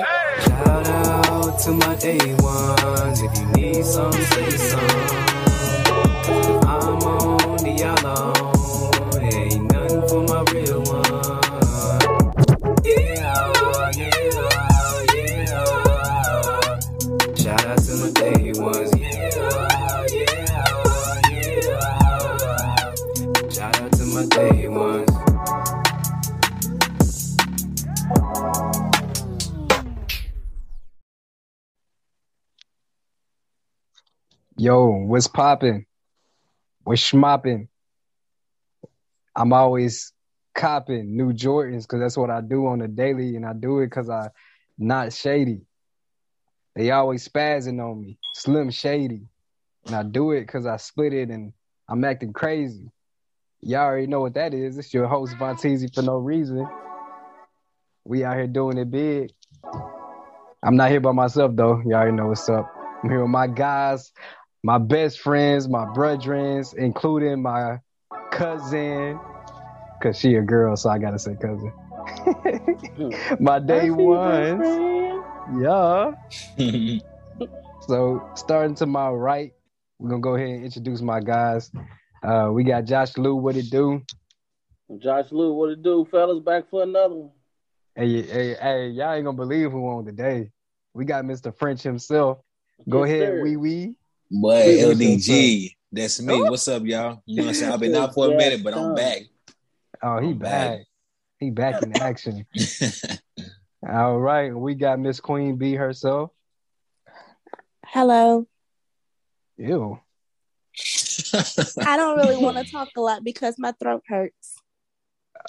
Shout out to my day ones. If you need some, say some. I'm on the it ain't nothing for my real one. Yeah, yeah, yeah. Shout out to my day ones. Yo, what's poppin'? What's schmoppin'? I'm always copping new Jordans because that's what I do on the daily, and I do it because I not shady. They always spazzing on me, slim shady, and I do it because I split it and I'm acting crazy. Y'all already know what that is. It's your host Vonteezy for no reason. We out here doing it big. I'm not here by myself though. Y'all already know what's up. I'm here with my guys, my best friends, my brethrens, including my cousin, cause she a girl, so I gotta say cousin. my day one, yeah. so starting to my right, we're gonna go ahead and introduce my guys. Uh, we got Josh Lou, what it do? Josh Lou, what it do, fellas? Back for another one. Hey, hey, hey, y'all ain't gonna believe who on today. We got Mr. French himself. Go Yes, ahead, sir. wee wee. Boy, Wait, LDG. That's me. Oh. What's up, y'all? You know what I'm saying? I've been out for a minute, but I'm back. Oh, he back. back. He back in action. All right, we got Miss Queen B herself. Hello. Ew. I don't really want to talk a lot because my throat hurts.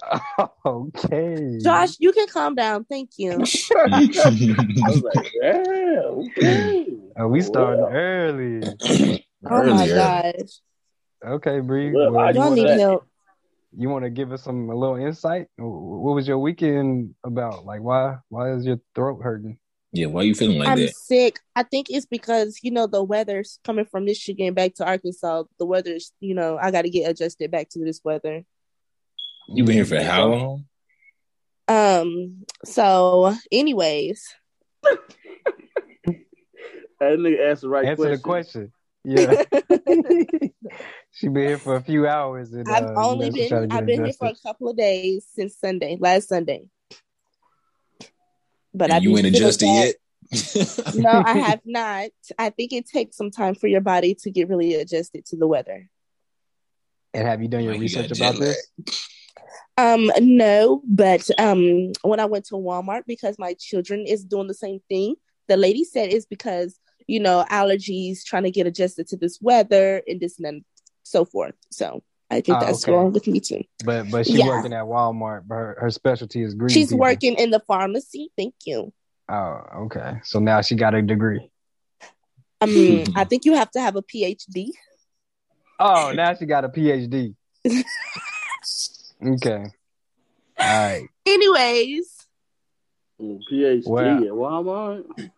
okay. Josh, you can calm down. Thank you. I was like, yeah, okay. Oh, we starting Well, early. Oh my Earlier. gosh. Okay, Bree. Well, Well, I you Y'all want need help. you want to give us some a little insight? What was your weekend about? Like, why why is your throat hurting? yeah, why are you feeling like I'm that? sick. I think it's because, you know, the weather's coming from Michigan back to Arkansas. The weather's, you know, I got to get adjusted back to this weather. You been here for how long? Um, so anyways, That nigga asked the right Answer question. the question. Yeah. she been here for a few hours. And, I've uh, only you know, she trying been I've been here for a couple of days since Sunday, last Sunday. But And I you ain't adjusted yet? No, I have not. I think it takes some time for your body to get really adjusted to the weather. And have you done your Like, you research jet about this? Um, no, but um, when I went to Walmart because my children is doing the same thing, the lady said it's because you know allergies, trying to get adjusted to this weather and this and then so forth. So I think Ah, that's okay. wrong with me too. But but she Yeah. working at Walmart. But her, her specialty is green. She's people. working in the pharmacy. Thank you. Oh, okay. So now she got a degree. Um, I think you have to have a PhD. Oh, now she got a PhD. okay. All right. Anyways, PhD Well- at Walmart.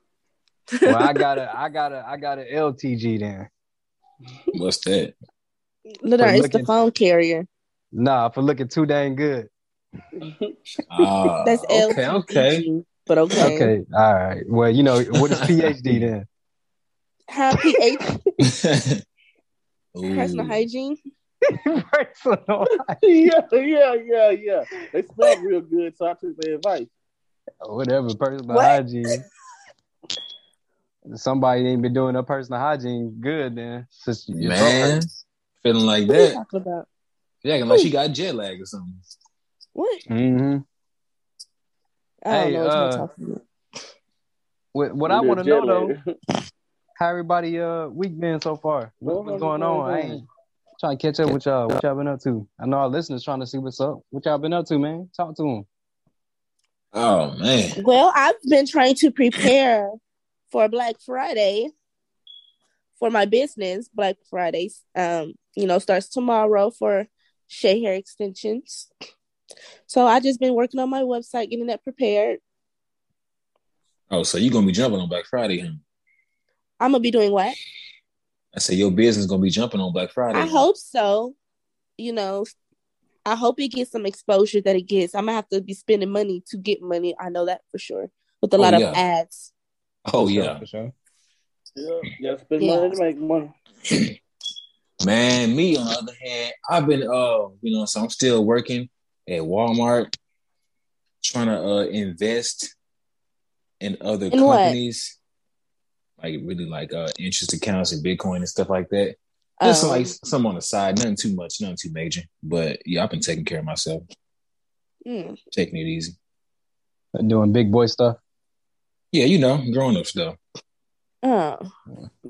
Well, I got a I got a I got a LTG then. What's that? Literally, it's the phone carrier. Nah, for looking too dang good. Ah, That's okay, LTG. okay. But okay. Okay. All right. Well, you know what is PhD then? Have PH personal hygiene. Personal. yeah, yeah, yeah, yeah. They smell real good, so I took their advice. Whatever. Personal What? hygiene. Somebody ain't been doing their personal hygiene good then. Since your Man, feeling like What that. talking about? Yeah, acting like she got jet lag or something. What? Mm-hmm. I don't Hey, know what uh, you're talking about. What, what I want to know jet though, how everybody uh week been so far? What, what's going on? I ain't trying to catch up with y'all. What y'all been up to? I know our listeners trying to see what's up. What y'all been up to, man? Talk to them. Oh man. Well, I've been trying to prepare for Black Friday for my business. Black Fridays, um, you know, starts tomorrow for Shea Hair Extensions. So I just been working on my website, getting that prepared. Oh, so you gonna be jumping on Black Friday, huh? I'm gonna be doing what? I say your business gonna be jumping on Black Friday. I hope so. You know, I hope it gets some exposure that it gets. I'm gonna have to be spending money to get money. I know that for sure. With a Oh, lot yeah. of ads. Oh For sure, yeah, for sure. Yeah, yeah, spend Yeah. money to make money. man. Me on the other hand, I've been uh, you know, so I'm still working at Walmart, trying to uh invest in other In what? companies, like really like uh interest accounts and Bitcoin and stuff like that. Just Um, like some on the side, nothing too much, nothing too major. But yeah, I've been taking care of myself, mm. taking it easy. Doing big boy stuff. Yeah, you know, growing up stuff. Oh.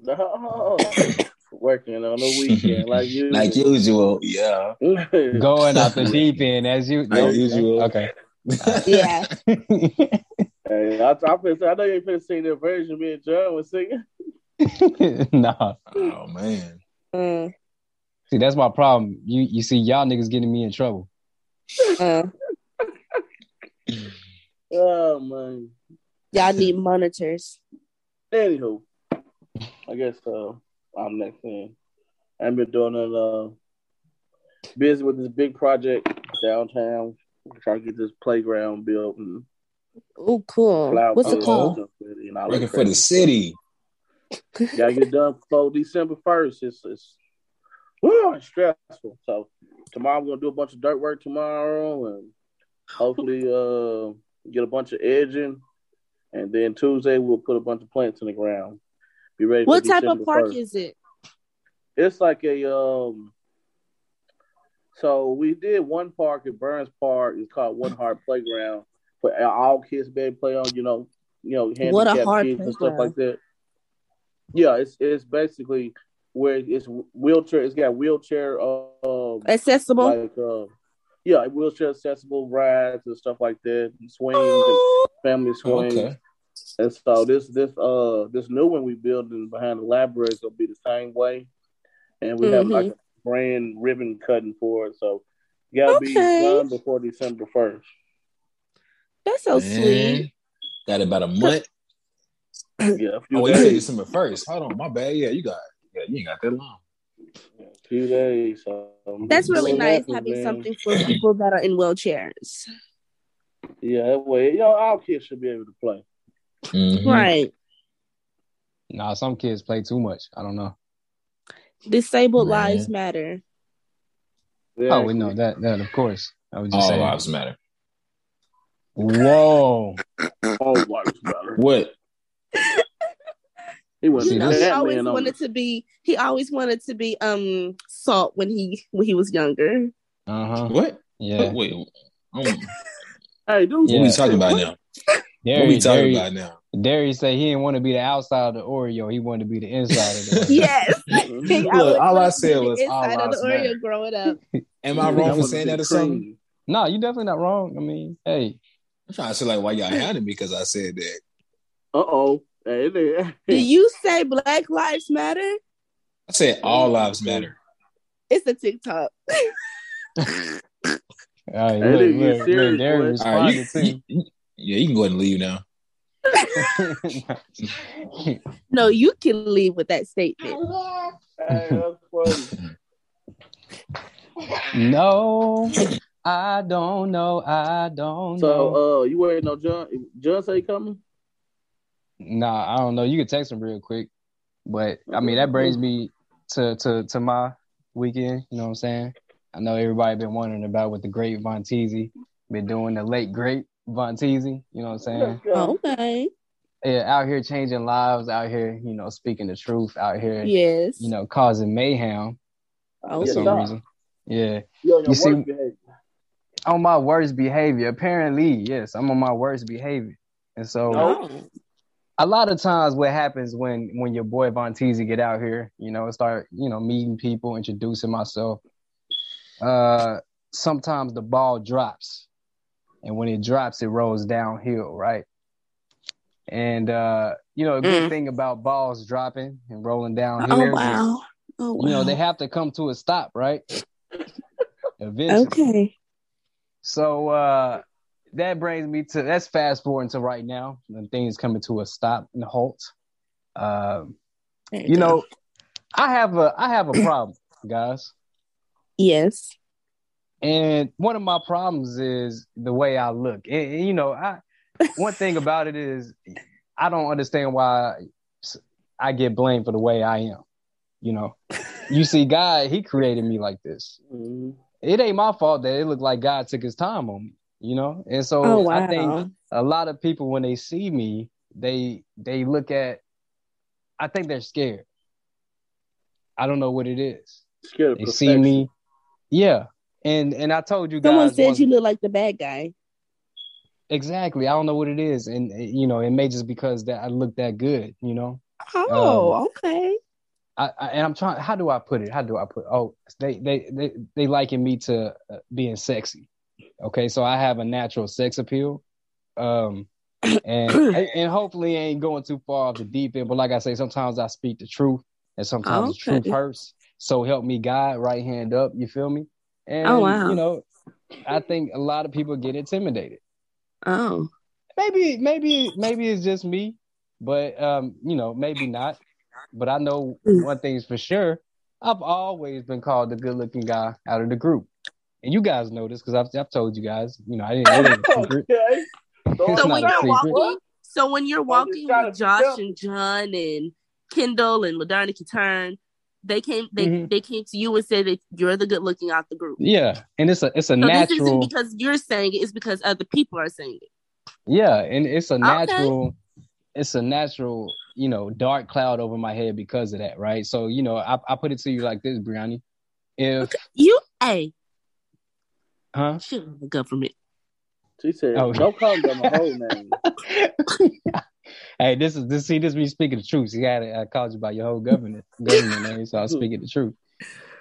No, working on the weekend like you. Like usual, yeah. Going out the deep end as you Like usual. Okay. Yeah. Hey, I, I, I know you ain't finna sing that version me and John was singing. nah. Oh man. Mm. See, that's my problem. You you see y'all niggas getting me in trouble. Uh, Oh man. y'all need monitors. Anywho, I guess uh, I'm next in. I've been doing it. Uh, busy with this big project downtown. Trying to get this playground built and Oh, cool. cloud What's it called? Looking stuff, and all that Working for the city. Gotta get done before December first. It's it's whew, it's stressful. So tomorrow I'm gonna do a bunch of dirt work tomorrow and hopefully uh get a bunch of edging. And then Tuesday we'll put a bunch of plants in the ground. Be ready. What for type of park 1st. is it? It's like a um. So we did one park at Burns Park. It's called One Heart Playground for all kids to be able to play on. You know, you know, handicapped What a hard kids and stuff playground. like that. Yeah, it's it's basically where it's wheelchair. It's got wheelchair um Accessible? like uh yeah wheelchair accessible rides and stuff like that, and swings Oh. and family swings. Okay. And so this this uh this new one we building behind the library is gonna be the same way, and we have like a brand ribbon cutting for it. So you gotta be done before December first. That's so Man, sweet. Got about a month. Yeah, a few Oh, you said days. December first. Hold on, my bad. Yeah, you got. Yeah, you ain't got that long. A few days. Um, That's really what nice happens, having man. something for people that are in wheelchairs. Yeah, that way, you know, all kids should be able to play. Mhm. Right. Nah, some kids play too much. I don't know. Disabled Man. lives matter. Oh, we know that. That of course. I was just All saying. lives matter. Whoa. All lives matter. What? He went You know, this- he always on wanted us. to be. He always wanted to be um salt when he when he was younger. Uh huh. What? Yeah. Wait. um, Hey, dude. Yeah. What we talking about now? what are we talking Derry, about now? Derry said he didn't want to be the outside of the Oreo. He wanted to be the inside of the Oreo. Yes. Look, all I said was the all inside of the Oreo matter. growing up. Am I I wrong for saying that or something? No, you're definitely not wrong. I mean, hey, I'm trying to say like why y'all had me because I said that. Uh oh. Hey, Do you say Black Lives Matter? I said all lives matter. It's a TikTok. all right, Hey, look, look, serious, look, Derry boy. All right, you, you- yeah, you can go ahead and leave now. No, you can leave with that statement. Hey, that's funny. no, I don't know. I don't know. So, uh, you waiting on John? John say coming? Nah, I don't know. You can text him real quick, but I mean that brings me to to to my weekend. You know what I'm saying? I know everybody been wondering about what the great Von Teasy been doing. The late great Von Teasy. You know what I'm saying? Okay. Yeah, out here changing lives. Out here, you know, speaking the truth. Out here, Yes. you know, causing mayhem for some sir. reason. Yeah, You on You see- behavior. On my worst behavior. Apparently, yes, I'm on my worst behavior, and so. Oh. a lot of times what happens when when your boy Von Teasy get out here, you know, start, you know, meeting people, introducing myself, uh sometimes the ball drops. and when it drops, it rolls downhill, right? And uh, you know, a good Mm. thing about balls dropping and rolling downhill, Oh is, wow. Oh you know, they have to come to a stop, right? Eventually. Okay. So uh that brings me to that's fast forward to right now when things coming to a stop and halt. Um, There you know, I have a I have a problem, guys. Yes. And one of my problems is the way I look. And, you know, I one thing about it is I don't understand why I get blamed for the way I am. You know, you see, God, He created me like this. Mhm. It ain't my fault that it looked like God took His time on me. You know, and so Oh I think a lot of people when they see me, they they look at. I think they're scared. I don't know what it is. Scared of They see me, yeah, and and I told you Someone guys said once- you look like the bad guy. exactly. I don't know what it is, and you know, it may just because that I look that good. You know, Oh, um, okay. I, I and I'm trying. How do I put it? How do I put? Oh, they they they they liken me to uh, being sexy. Okay, so I have a natural sex appeal, um, and and hopefully it ain't going too far off the deep end. But like I say, sometimes I speak the truth, and sometimes the truth hurts. So help me God, right hand up. You feel me? And Oh, wow. you know, I think a lot of people get intimidated. Oh. Maybe maybe maybe it's just me, but um, you know, maybe not. But I know one thing's for sure. I've always been called the good looking guy out of the group. And you guys know this because I've, I've told you guys, you know, I didn't, it ain't secret. Okay. It's So when you're secret. walking, so when you're walking with Josh up. and John and Kendall and Ladonna Turn, they came they Mhm. they came to you and said that you're the good looking out the group. Yeah. And it's a it's a So this isn't natural because you're saying it, it's because other people are saying it. yeah, and it's a natural it's a natural, you know, dark cloud over my head because of that, right? So, you know, I, I put it to you like this, Brianni. If You hey, huh? shit the government. She said, Oh. "Don't call them my whole name." hey, this is this see this me speaking the truth. You got I called you by your whole government government name, so I'm speaking the truth.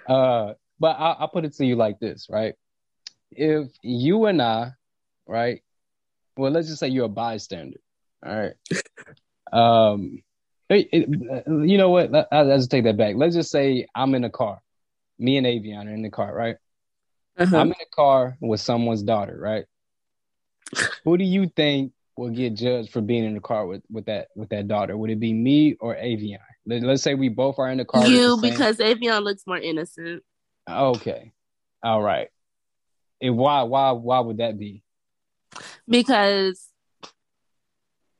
Uh, but I, I put it to you like this, right? If you and I, right, well, let's just say you're a bystander, all right. Um, it- it- you know what? Let- I'll just take that back. Let's just say I'm in a car, me and Avion are in the car, right? Uh-huh. I'm in a car with someone's daughter, right? Who do you think will get judged for being in the car with, with that with that daughter? Would it be me or Avion? Let, let's say we both are in the car. You the because Avion looks more innocent. okay, all right. And why why why would that be? Because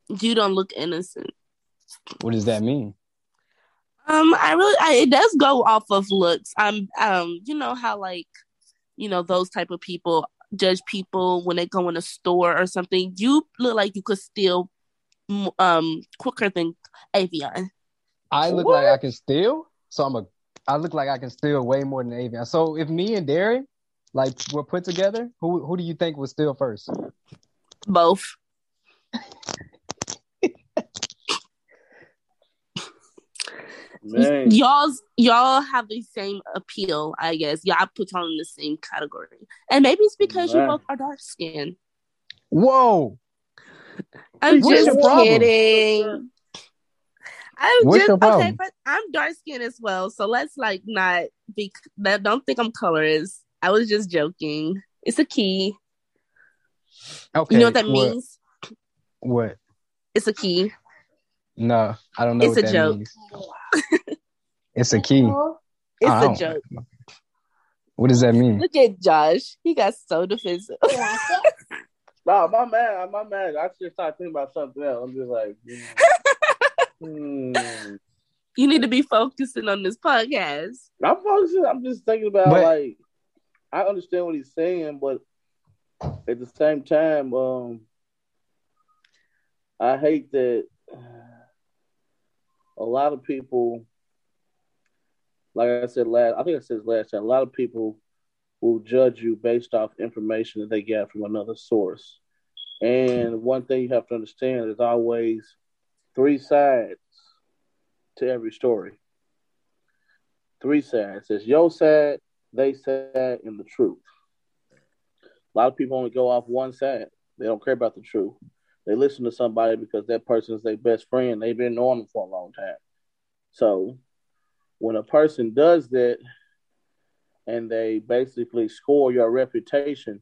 you don't look innocent. What does that mean? Um, I really, I, it does go off of looks. Um, um, you know how like, you know those type of people judge people when they go in a store or something. You look like you could steal, um, quicker than Avion. I look like I can steal, so I'm a. I look like I can steal way more than Avion. So if me and Darren, like, were put together, who who do you think would steal first? Both. Man, Y'all's y'all have the same appeal, I guess. Y'all put y'all in the same category, and maybe it's because you both are dark skinned. Whoa! I'm What's just kidding. I'm What's just okay, but I'm dark skinned as well. So let's like not be. that- Don't think I'm colorist. I was just joking. It's a key. Okay, You know what that what- means? What? It's a key. No, I don't know It's what a that joke. means. It's a key. It's I a don't- joke. What does that mean? Look at Josh. He got so defensive. no, my man, my man. I just started thinking about something else. I'm just like, hmm. you need to be focusing on this podcast. I'm focusing. I'm just thinking about But- like, I understand what he's saying, but at the same time, um, I hate that a lot of people, like I said last, I think I said last time, a lot of people will judge you based off information that they get from another source. And one thing you have to understand is always three sides to every story. Three sides. There's your side, they side, and the truth. A lot of people only go off one side. They don't care about the truth. They listen to somebody because that person's their best friend. They've been knowing them for a long time. So when a person does that and they basically score your reputation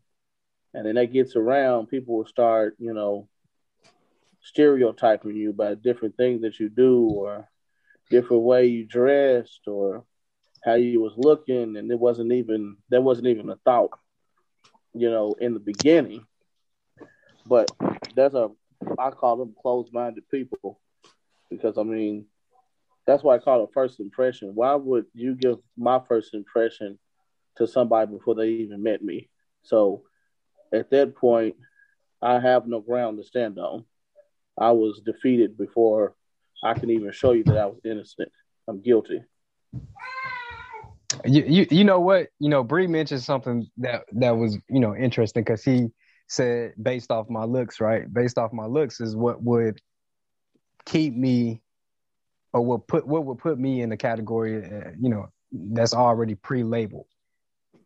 and then that gets around, people will start, you know, stereotyping you by different things that you do or different way you dressed or how you was looking and it wasn't even there wasn't even a thought you know in the beginning but there's a i call them closed-minded people because i mean that's why i call it first impression. Why would you give my first impression to somebody before they even met me? So at that point i have no ground to stand on. I was defeated before i can even show you that i was innocent. I'm guilty. You, you you know what? You know, Bree mentioned something that that was you know interesting because he said based off my looks, right? Based off my looks is what would keep me, or what put what would put me in the category, uh, you know, that's already pre-labeled,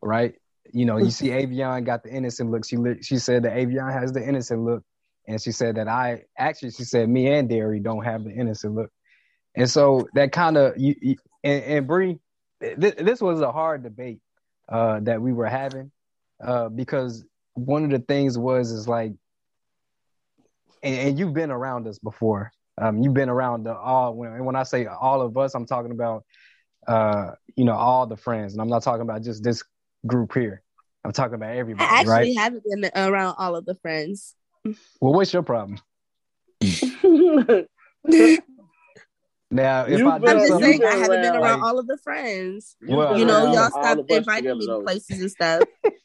right? You know, you see Avion got the innocent look. She she said that Avion has the innocent look, and she said that I actually she said me and Derry don't have the innocent look, and so that kind of you, you and, and Bree th- this was a hard debate uh, that we were having uh, because one of the things was is like, and, and you've been around us before. Um, you've been around the all. When, and when I say all of us, I'm talking about uh, you know all the friends, and I'm not talking about just this group here. I'm talking about everybody, I actually right? haven't been around all of the friends. Well, what's your problem? Now, if You've I been I'm just saying I haven't been around, around like- all of the friends. Well, you know, y'all all stopped inviting together, me to places and stuff.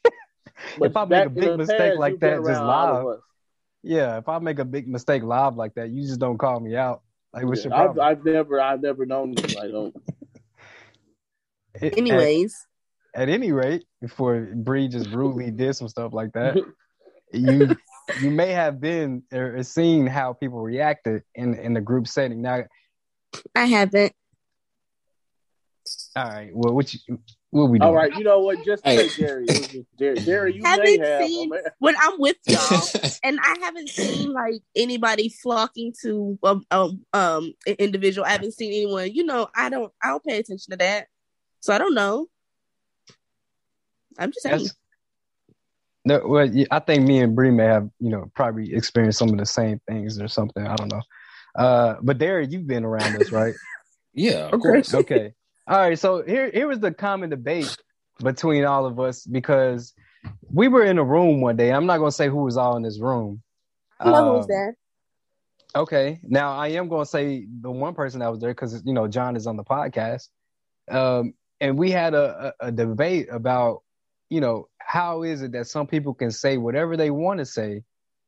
If I make a big mistake past, like that, just around all of live, yeah, if I make a big mistake live like that, you just don't call me out. Like, what's Yeah, your I've. I've never, I've never known you. I don't. Anyways, at, at any rate, before Bree just brutally did some stuff like that, you you may have been or seen how people reacted in in the group setting. Now, I haven't. all right, well, what you what we doing? All right, you know what? Just Hey. say Jerry. It Jerry. Jerry, you may Haven't have. seen- oh. When I'm with y'all, and I haven't seen like anybody flocking to um, um um an individual. I haven't seen anyone. You know, I don't. I don't pay attention to that, so I don't know. I'm just saying. That's no, well, I think me and Bree may have, you know, probably experienced some of the same things or something. I don't know. Uh, but Derek, you've been around us, right? yeah, of Okay. course. okay. All right. So here, here was the common debate between all of us because we were in a room one day. I'm not gonna say who was all in this room. I know Um, there. Okay. Now I am going to say the one person that was there because you know John is on the podcast, um, and we had a, a, a debate about you know how is it that some people can say whatever they want to say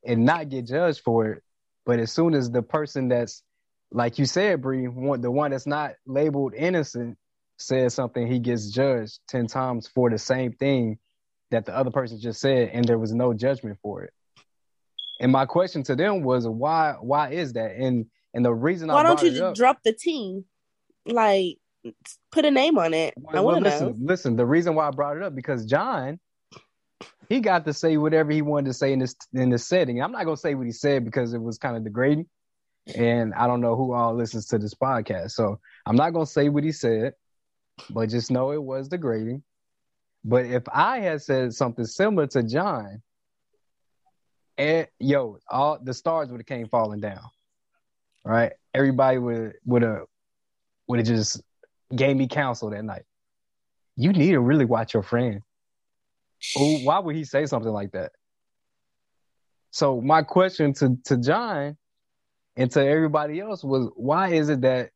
and not get judged for it, but as soon as the person that's like you said, Bree, the one that's not labeled innocent says something, he gets judged ten times for the same thing that the other person just said, and there was no judgment for it. And my question to them was why why is that? And and the reason I Why don't you just up, drop the team? Like, put a name on it. I want to listen, know. listen, the reason why I brought it up because John he got to say whatever he wanted to say in this in this setting. I'm not gonna say what he said because it was kind of degrading. And I don't know who all listens to this podcast. So I'm not gonna say what he said, but just know it was degrading. But if I had said something similar to John, and yo, all the stars would have came falling down. Right? Everybody would would have would have just gave me counsel that night. You need to really watch your friend. Oh, why would he say something like that? So my question to to John and to everybody else was, why is it that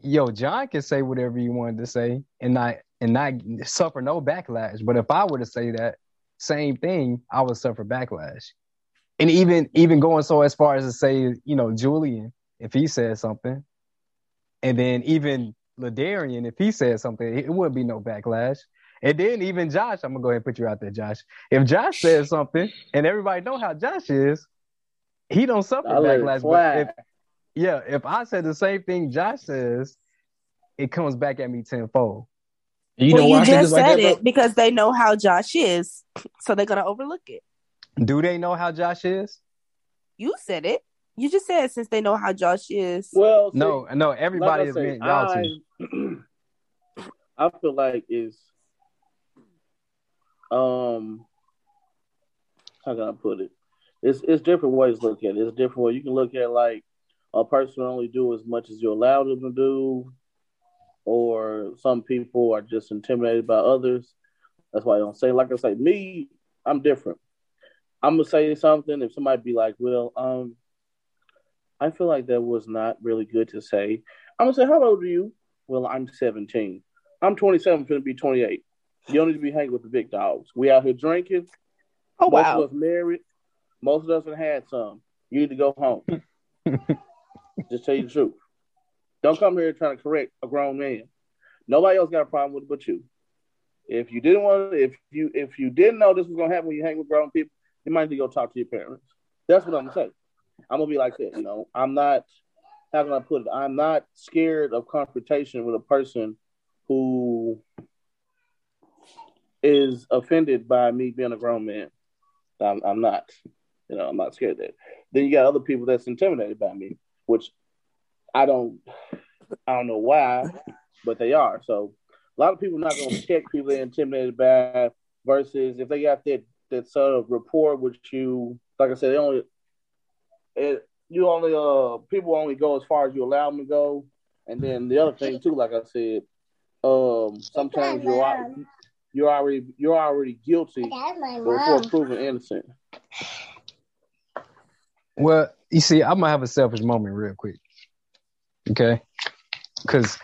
yo John can say whatever he wanted to say and not and not suffer no backlash, but if I were to say that same thing, I would suffer backlash. And even even going so as far as to say, you know, Julian, if he said something, and then even Ladarian, if he said something, it wouldn't be no backlash. And then even Josh, I'm gonna go ahead and put you out there, Josh. If Josh says something, and everybody know how Josh is, he don't suffer I backlash. But if, yeah, if I said the same thing Josh says, it comes back at me tenfold. You well, know you why I think just it's like said that, it because they know how Josh is, so they're gonna overlook it. Do they know how Josh is? You said it. You just said since they know how Josh is. Well, see, No, no. Everybody like is say, meant y'all I. I feel like is um how can I put it? It's it's different ways to look at it. It's different way. You can look at like a person will only do as much as you allow them to do, or some people are just intimidated by others. That's why I don't say. Like I say, me, I'm different. I'm gonna say something. If somebody be like, "Well, um, I feel like that was not really good to say," I'm gonna say, "How old are you?" Well, I'm 17. I'm 27, Gonna be 28. You don't need to be hanging with the big dogs. We out here drinking. Oh Most wow. of us married. Most of us have had some. You need to go home. Just tell you the truth. Don't come here trying to correct a grown man. Nobody else got a problem with it but you. If you didn't want, if you if you didn't know this was gonna happen when you hang with grown people, you might need to go talk to your parents. That's what I'm gonna say. I'm gonna be like that. You know, I'm not. How can I put it? I'm not scared of confrontation with a person who is offended by me being a grown man. I'm, I'm not. You know, I'm not scared of that. Then you got other people that's intimidated by me, which I don't. I don't know why, but they are. So a lot of people not going to check people they're intimidated by. Versus if they got that that sort of rapport with you, like I said, they only it, you only uh people only go as far as you allow them to go. And then the other thing too, like I said, um sometimes you're you're already you're already guilty before proven innocent. Well, you see, I'm gonna have a selfish moment real quick. Okay, because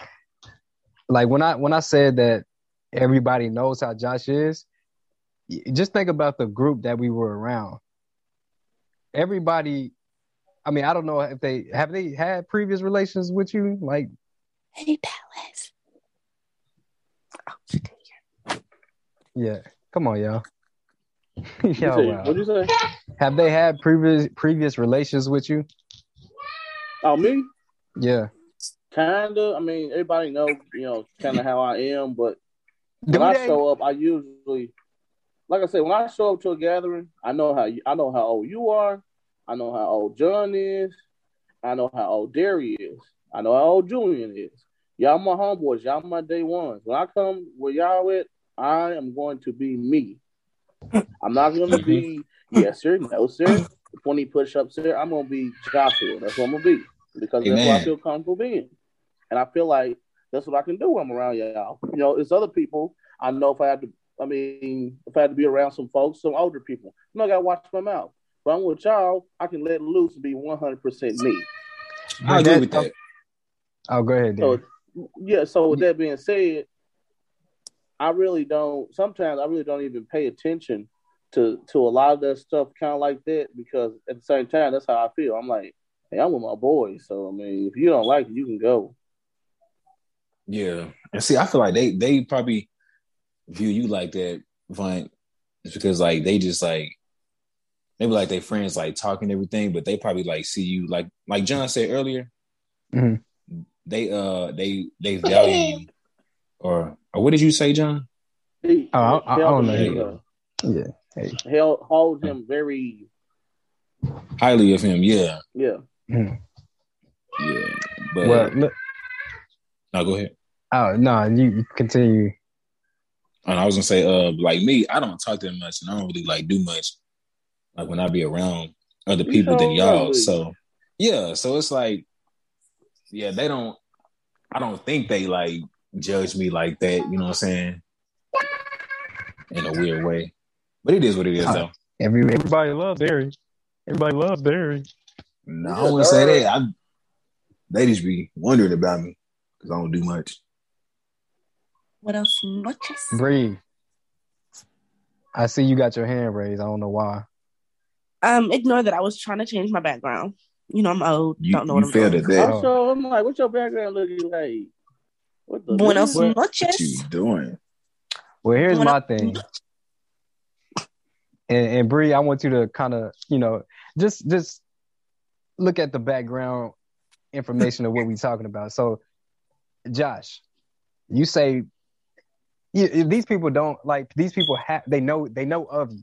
like when I when I said that everybody knows how Josh is, just think about the group that we were around. Everybody, I mean, I don't know if they have they had previous relations with you, like Hey Dallas. yeah. Come on, y'all. Yo, wow. What'd you say? Have they had previous previous relations with you? Oh me? Yeah. Kinda. I mean, everybody know, you know, kind of how I am. But Do when I show up, I usually, like I said, when I show up to a gathering, I know how you, I know how old you are. I know how old John is. I know how old Derry is. I know how old Julian is. Y'all my homeboys. Y'all my day ones. When I come where y'all at, I am going to be me. I'm not going to mm-hmm. be yes sir, no sir. Twenty push-ups, sir. I'm going to be Joshua. That's what I'm going to be because that's what I feel comfortable being, and I feel like that's what I can do when I'm around y'all. You know, it's other people. I know if I had to. I mean, if I had to be around some folks, some older people, you know, I got to watch my mouth. But I'm with y'all. I can let loose and be 100 percent me. I agree with that. Oh, go ahead. So yeah, so with that being said, I really don't sometimes I really don't even pay attention to to a lot of that stuff kind of like that because at the same time that's how I feel. I'm like, hey, I'm with my boys, so I mean, if you don't like it, you can go. Yeah, and see, I feel like they they probably view you like that, Vine, it's because like they just like maybe like they friends like talking everything, but they probably like see you like like John said earlier. Mhm. They uh they they value you, or or what did you say, John? He, Oh, I- I- I don't know. held, Yeah. Hey. held, hold him very Highly of him, yeah, yeah. yeah. But Well, look, no, go ahead. oh no, you you continue. And I was gonna say, uh, like me, I don't talk that much, and I don't really like do much. Like when I be around other people than y'all, really. so yeah, so it's like, yeah, they don't. I don't think they like judge me like that. You know what I'm saying? In a weird way, but it is what it is, though. Every everybody loves Barry. Everybody loves Barry. No, I wouldn't say that. I, they just be wondering about me because I don't do much. What else? Noches? Bree, I see you got your hand raised. I don't know why. Um, ignore that. I was trying to change my background. You know, I'm old. You, don't know you what I'm failed doing. at that. Also, I'm like, what's your background looking like? What the Buenos what? What you doing? Well, here's When my thing. And, and Bree, I want you to kind of, you know, just just look at the background information of what we're talking about. So, Josh, you say you, these people don't like these people have they know they know of you.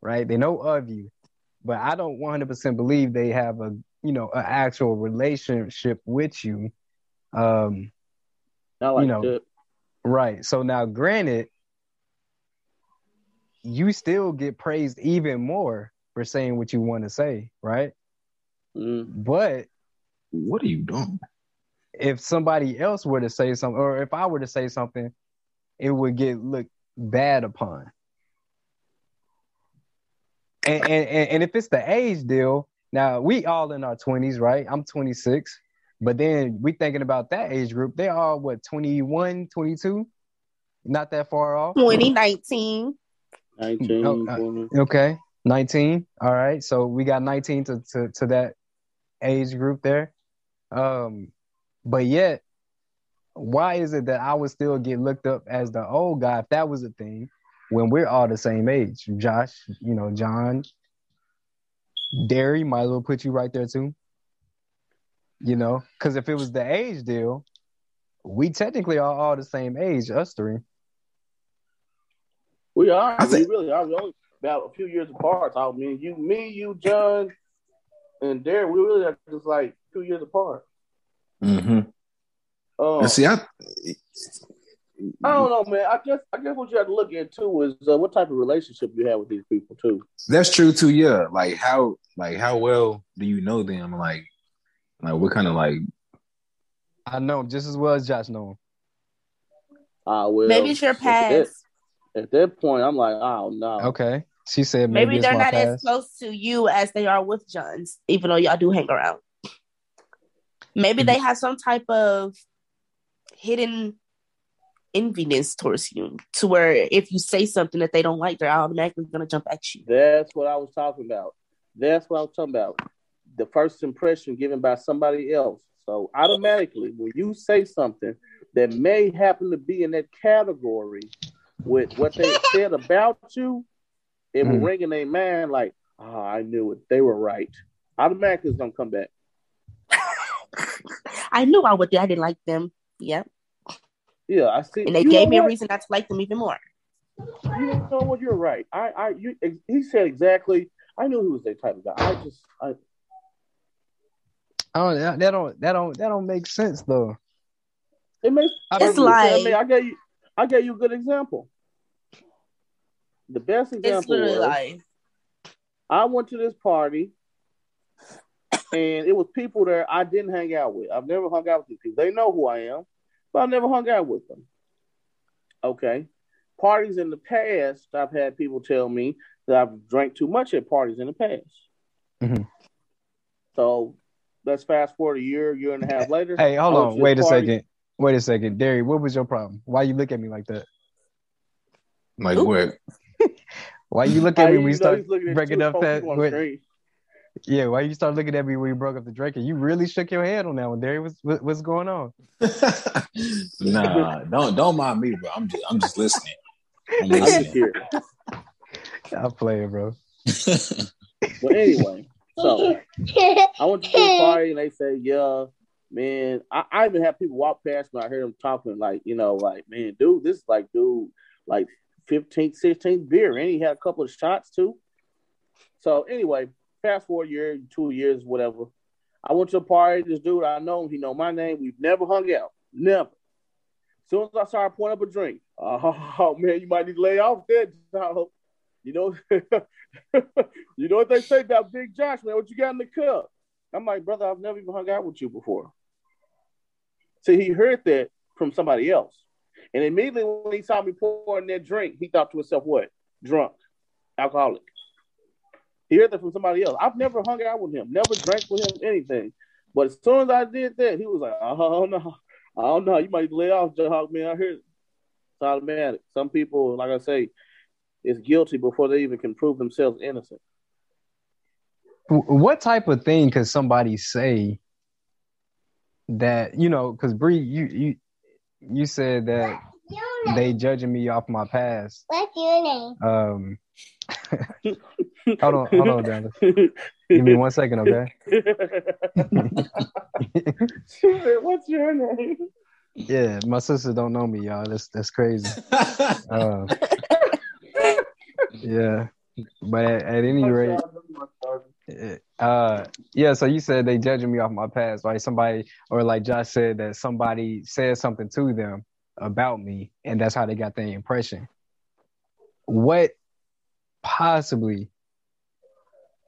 right? They know of you, but I don't 100% believe they have a you know an actual relationship with you. Um, Not like you know, that. right. So now, granted, you still get praised even more for saying what you want to say, right? Mm. But What are you doing? if somebody else were to say something, or if I were to say something, it would get looked bad upon. And, and, and and if it's the age deal, now we all in our twenties, right? I'm 26, but then we thinking about that age group. They are what 21, 22, not that far off. 2019. 19, Oh, uh, Okay, 19. All right, so we got 19 to to, to that age group there. Um, but yet, why is it that I would still get looked up as the old guy if that was a thing when we're all the same age? Josh, you know, John, Derry, might as well put you right there too. You know, because if it was the age deal, we technically are all the same age, us three. We are. I we think- really are. We only about a few years apart. I mean, you, me, you, John, and Derek. We really are just like two years apart. Mm-hmm. Um, see, I I don't know, man. I guess I guess what you have to look at too is uh, what type of relationship you have with these people too. that's true too. Yeah, like how like how well do you know them? Like like what kind of like I know him just as well as Josh know him. Uh, well, Maybe it's your at that- past. At that point, I'm like, oh no. Okay, she said maybe, Maybe it's they're my not as close to you as they are with Johns, even though y'all do hang around. Maybe they have some type of hidden enviness towards you, to where if you say something that they don't like, they're automatically gonna jump at you. That's what I was talking about. That's what I was talking about. The first impression given by somebody else. So automatically, when you say something that may happen to be in that category with what they said about you, it will Mm. ring in their mind like, oh, I knew it. They were right. Automatically, it's gonna come back. I knew I would. I didn't like them. Yep, Yeah, I see. and they You gave know me a reason not to like them even more. You know what? You're right. I, I, you, he said exactly. I knew he was that type of guy. I just, I, Oh, that, that don't that don't that don't make sense though. It makes I It's mean, like- I mean, I gave you, I gave you a good example. The best example It's example literally was like I went to this party, and it was people there I didn't hang out with. I've never hung out with these people. They know who I am, but I never hung out with them. Okay, parties in the past, I've had people tell me that I've drank too much at parties in the past. Mhm. So let's fast forward a year, year and a half later. Hey, hold oh, on. Wait a party. second. Wait a second. Derry, what was your problem? Why you look at me like that? like Ooh. what? Why you look at me you when you start he's looking at breaking up that? people what- yeah, why you start looking at me when you broke up the drinking? You really shook your head on that one, Derry. What's what, what's going on? nah, don't don't mind me, bro. I'm just I'm just listening. I'm I listening. I'm playing, bro. But anyway, so I went to the party and they say, yeah, man. I, I even have people walk past me. I hear them talking like, you know, like, man, dude, this is like, dude, like 15th, 16th beer. And he had a couple of shots too. So anyway, fast forward a year, two years, whatever. I went to a party. This dude, I know him. He know my name. We've never hung out. Never. As soon as I started pouring up a drink, oh man, you might need to lay off that. You know, you know what they say about Big Josh, man? What you got in the cup? I'm like, brother, I've never even hung out with you before. So he heard that from somebody else. And immediately when he saw me pouring that drink, he thought to himself, what? Drunk, alcoholic. He heard that from somebody else. I've never hung out with him, never drank with him, anything. But as soon as I did that, he was like, oh, no. I don't know. You might lay off, Jahawk, man. I heard it. It's automatic. Some people, like I say, is guilty before they even can prove themselves innocent. What type of thing could somebody say that you know? Because Bree, you you you said that they judging me off my past. What's your name? Um, hold on, hold on, Dallas. Give me one second, okay? What's your name? Yeah, my sister don't know me, y'all. That's that's crazy. Uh, yeah, But at, at any rate, uh, yeah. So you said they judging me off my past, right? Somebody, or like Josh said, that somebody said something to them about me, and that's how they got the impression. What possibly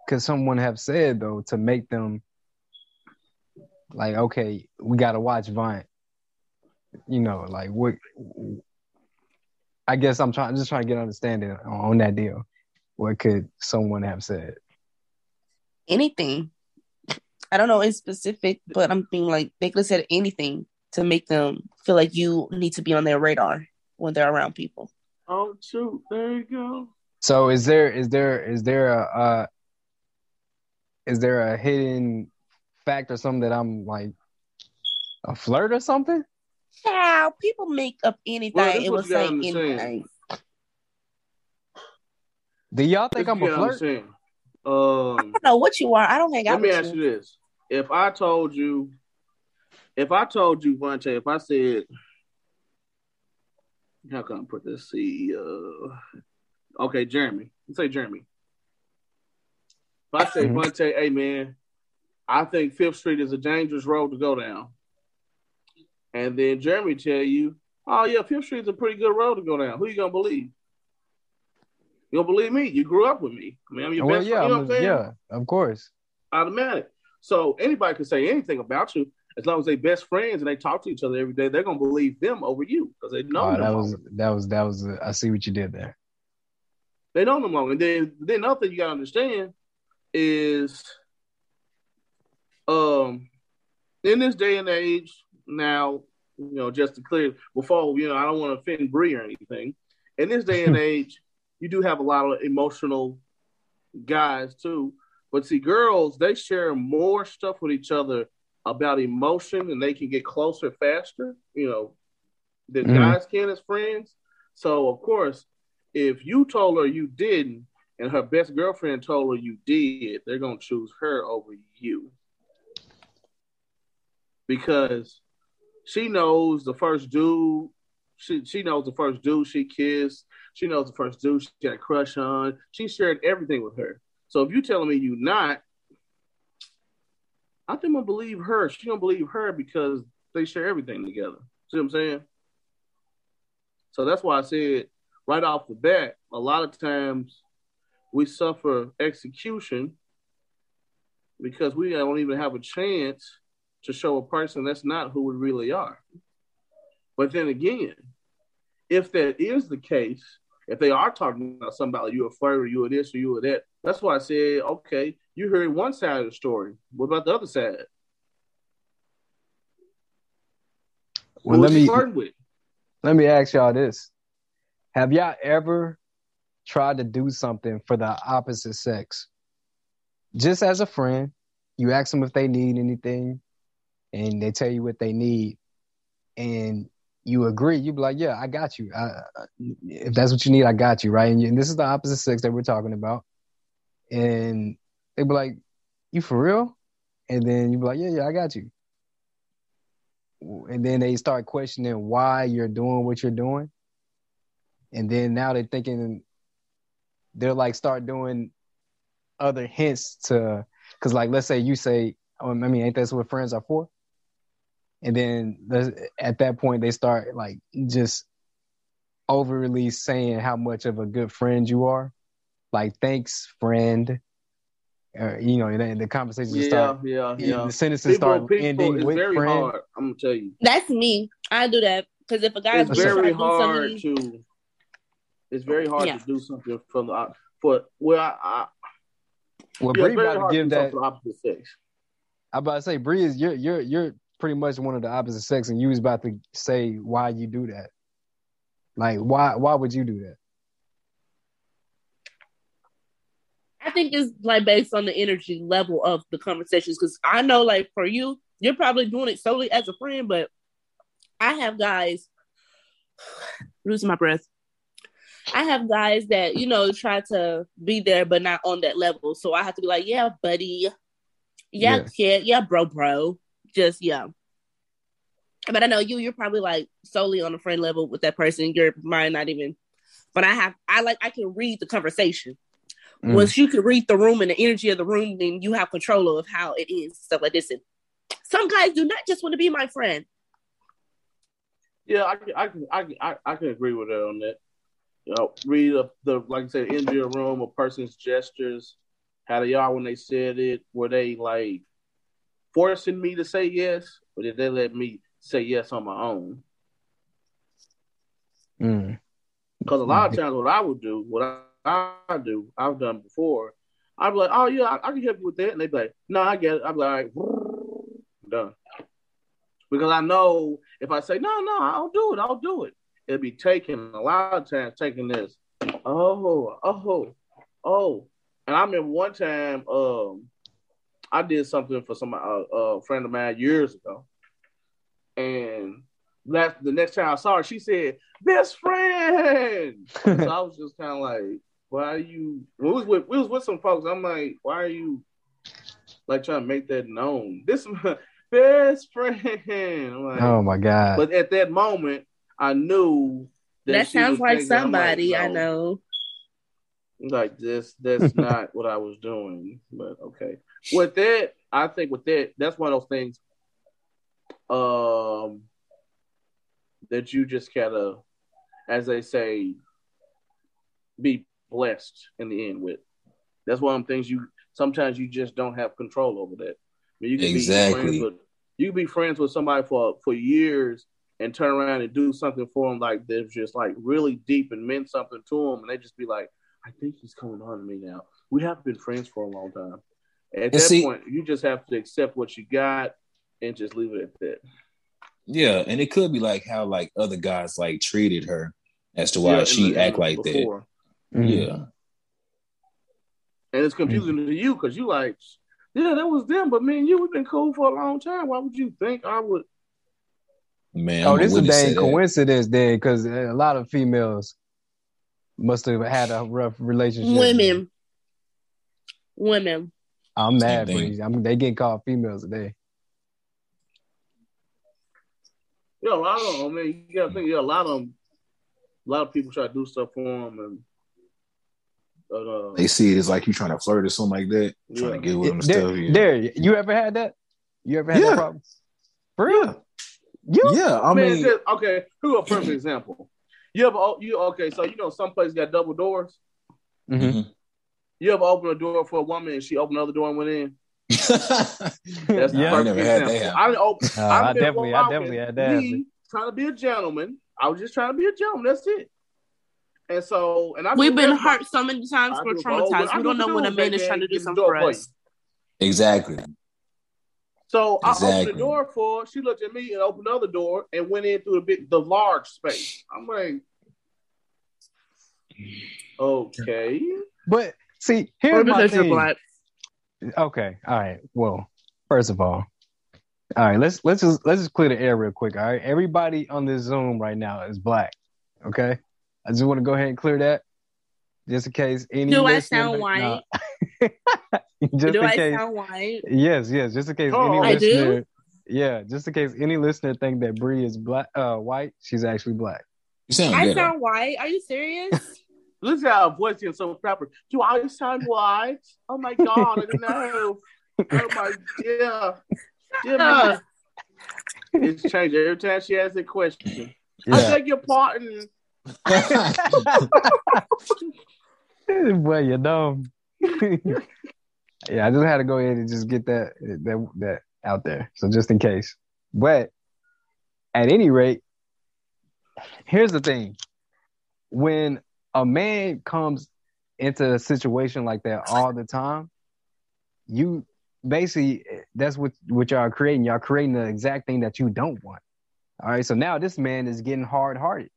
could someone have said though to make them like, okay, we got to watch Vine? You know, like what? I guess I'm trying, just trying to get understanding on, on that deal. What could someone have said? Anything. I don't know in specific, but I'm being like they could have said anything to make them feel like you need to be on their radar when they're around people. Oh shoot! There you go. So is there is there is there a uh, is there a hidden fact or something that I'm like a flirt or something? Child, people make up anything. Well, this it what will say anything. Do y'all think This I'm a gotta flirt? understand. I Um, don't know what you are. I don't hang out let me with ask you. you this: If I told you, if I told you, Vontae, if I said, how can I put this? See, uh, okay, Jeremy. Let's say Jeremy. If I say, Mhm. Vontae, hey man, I think Fifth Street is a dangerous road to go down, and then Jeremy tell you, oh yeah, Fifth Street is a pretty good road to go down. Who you gonna believe? You gonna believe me? You grew up with me. I mean, I'm your Well, best yeah, friend. You know I'm what I'm saying? yeah, of course. automatic. So anybody can say anything about you as long as they best friends and they talk to each other every day. They're gonna believe them over you because they know Oh, that longer. was that was that was. Uh, I see what you did there. They know them longer. And then then another thing you gotta understand is, um, in this day and age now, you know, just to clear before you know, I don't want to offend Bree or anything. In this day and age, you do have a lot of emotional guys too. But see, girls, they share more stuff with each other about emotion and they can get closer faster, you know, than Mhm. guys can as friends. So, of course, if you told her you didn't and her best girlfriend told her you did, they're going to choose her over you. Because she knows the first dude, she, she knows the first dude she kissed, she knows the first dude she got a crush on. She shared everything with her. So if you telling me you not, I think I'm gonna believe her. She gonna believe her because they share everything together. See what I'm saying? So that's why I said right off the bat, a lot of times we suffer execution because we don't even have a chance to show a person that's not who we really are. But then again, if that is the case, if they are talking about somebody, you a flirt, or you a this, or you a that, that's why I said, okay, you heard one side of the story. What about the other side? Well, let me flirting with? let me ask y'all this: Have y'all ever tried to do something for the opposite sex, just as a friend? You ask them if they need anything, and they tell you what they need, and you agree. you'd be like, "Yeah, I got you. I, if that's what you need, I got you." Right? And, you, and this is the opposite sex that we're talking about, and they be like, "You for real?" And then you'd be like, "Yeah, yeah, I got you." and then they start questioning why you're doing what you're doing. And then now they're thinking they're like start doing other hints to because like let's say you say um, I mean ain't that what friends are for? And then the- at that point they start like just overly saying how much of a good friend you are. Like thanks friend. Or, you know, and the conversation Yeah, start yeah, yeah. the sentences People, start people, ending it's with very friend. hard. I'm gonna tell you, That's me. I do that because if a guy it's very to do hard something, to. It's very hard Yeah. to do something from the for well, I, I Well, yeah, Bree it's about to give do that for the opposite sex. I about to say, Bree is you're you're you're pretty much one of the opposite sex, and you was about to say why you do that. Like why why would you do that? I think it's like based on the energy level of the conversations. Because I know, like for you, you're probably doing it solely as a friend, but I have guys losing my breath. I have guys that you know try to be there, but not on that level. So I have to be like, yeah, buddy, yeah, Yeah. kid, yeah, bro, bro, just yeah. But I know you, you're probably like solely on a friend level with that person. Your mind not even. But I have, I like, I can read the conversation. Mm. Once you can read the room and the energy of the room, then you have control of how it is, stuff like this. And some guys do not just want to be my friend. Yeah, I, can- I I, can- I, I can agree with her on that. You know, read the, the like I said, energy of the room, a person's gestures, how they are when they said it. Were they like forcing me to say yes, or did they let me say yes on my own? Mm. Because a lot of times, what I would do, what I, I do, I've done before, I'd be like, "Oh yeah, I, I can help you with that," and they'd be like, "No, I get it." I'd be like, "Done," because I know if I say, "No, no, I'll do it," I'll do it. It'll be taking a lot of times taking this. Oh, oh, oh, and I remember one time, um, I did something for some uh, a friend of mine years ago, and last the next time I saw her, she said, "Best friend." so I was just kind of like, "Why are you?" We was with we was with some folks. I'm like, "Why are you like trying to make that known?" This is my best friend. I'm like, Oh my god. But at that moment, I knew that, That, she sounds was like thinking, I'm somebody I know. Like this, that's not what I was doing. But okay. With that, I think with that, that's one of those things um that you just gotta, as they say, be blessed in the end with. That's one of them things you sometimes you just don't have control over that. I mean, you can be Exactly. friends with you can be friends with somebody for for years and turn around and do something for them like that's just like really deep and meant something to them, and they just be like, I think he's coming on to me now. We have been friends for a long time. At And that see- point, you just have to accept what you got and just leave it at that. Yeah, and it could be like how like other guys like treated her as to why Yeah, she the- act like before. that. Mhm. Yeah. And it's confusing Mm-hmm. to you because you like, yeah, that was them, but me and you we've been cool for a long time. Why would you think I would? Man, Oh, I'm this is a witness dang coincidence then, because a lot of females must have had a rough relationship. Women. Women. I'm mad, thing. but I mean, they getting called females today. Yo, I don't know, man. You gotta think, yeah, a lot of them, a lot of people try to do stuff for them, and but, uh, They see it as like you trying to flirt or something like that, trying to get with them and There, stuff. Yeah. there, you ever had that? You ever had Yeah. that problem? For real? You? yeah, I man, mean, just- okay, who a perfect example? You ever, you okay? So you know, some places got double doors. Mhm. You ever open a door for a woman and she opened another door and went in? That's the Yeah. I perfect never had that example. happen. I didn't open. Uh, I've I definitely, I definitely had that. Me trying to be a gentleman. I was just trying to be a gentleman. That's it. And so, and I We've been that- hurt so many times. We're do for old- traumatized. We do don't know for when a man is trying to do get something for for us. exactly. So I opened the door for her. She looked at me and opened the other door and went in through the big, the large space. I'm like, okay. But see, Or here's my thing. black. Okay, all right. Well, first of all, all right. Let's let's just let's just clear the air real quick. All right, everybody on this Zoom right now is black. Okay, I just want to go ahead and clear that, just in case any. Do I listener- sound no. white? just Do in I case. sound white? Yes, yes. Just in case Oh, any I do? listener. Yeah, just in case any listener think that Bree is black, uh, white, she's actually black. You sound I sound white. Are you serious? Listen how her voice gets so proper. Do I sound white? Oh my god, I don't know. Oh my dear. yeah uh. man. It's changed every time she asks a question. I Yeah, beg your pardon. boy, you dumb. yeah, I just had to go ahead and just get that that that out there. So just in case. But at any rate, here's the thing. When a man comes into a situation like that all the time, you basically that's what what y'all creating. Y'all creating the exact thing that you don't want. All right. So now this man is getting hard hearted.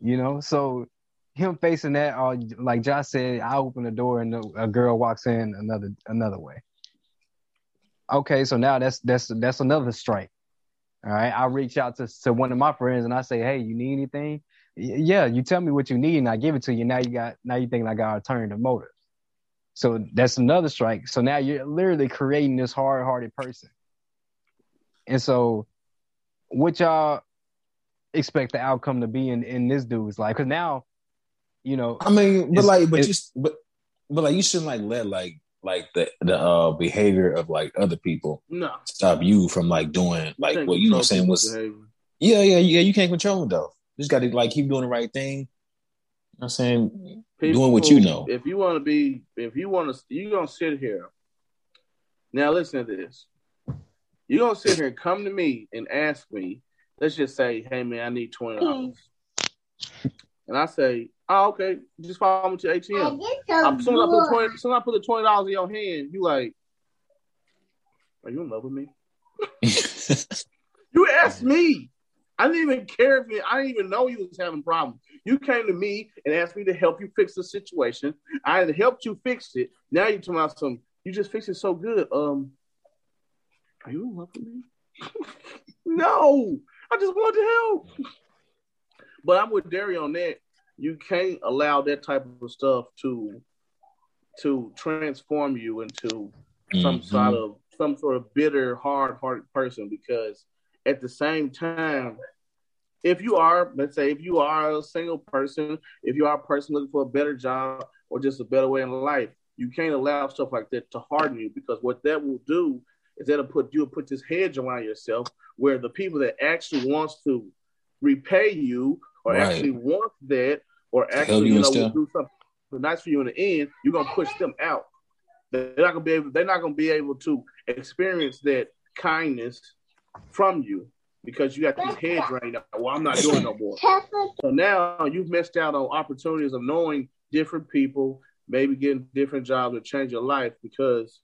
You know, so him facing that, or like Josh said, I open the door and a girl walks in another another way. Okay, so now that's that's that's another strike. All right, I reach out to to one of my friends and I say, "Hey, you need anything?" Y- Yeah, you tell me what you need and I give it to you. Now you got now you think I got alternative motive. So that's another strike. So now you're literally creating this hard-hearted person. And so, what y'all expect the outcome to be in in this dude's life? Because now, you know, I mean, but like, but it- just but but like you shouldn't like let like like the the uh behavior of like other people No. stop you from like doing like Can't what you know what I'm saying was yeah yeah yeah you can't control them though. You just got to like keep doing the right thing. You know what I'm saying doing what you know. If you want to be, if you want to, you're gonna sit here. Now listen to this. You're gonna sit here and come to me and ask me. Let's just say, hey man, I need twenty dollars, and I say, oh okay, just follow me to ATM. I'm soon I put twenty, soon I put the twenty dollars in your hand. You like, are you in love with me? You asked me. I didn't even care if you, I didn't even know you was having problems. You came to me and asked me to help you fix the situation. I had helped you fix it. Now you're talking about some. You just fixed it so good. Um, are you in love with me? no, I just want to help. But I'm with Derry on that. You can't allow that type of stuff to to transform you into some Mhm. sort of some sort of bitter, hard-hearted person because at the same time, if you are, let's say, if you are a single person, if you are a person looking for a better job or just a better way in life, you can't allow stuff like that to harden you because what that will do is that'll put you put this hedge around yourself where the people that actually wants to repay you or Right. actually want that or actually you know will do something nice for you in the end, you're gonna push them out. They're not gonna be able. They're not gonna be able to experience that kindness from you because you got these heads right now. Well, I'm not doing no more. So now you've missed out on opportunities of knowing different people, maybe getting different jobs or change your life because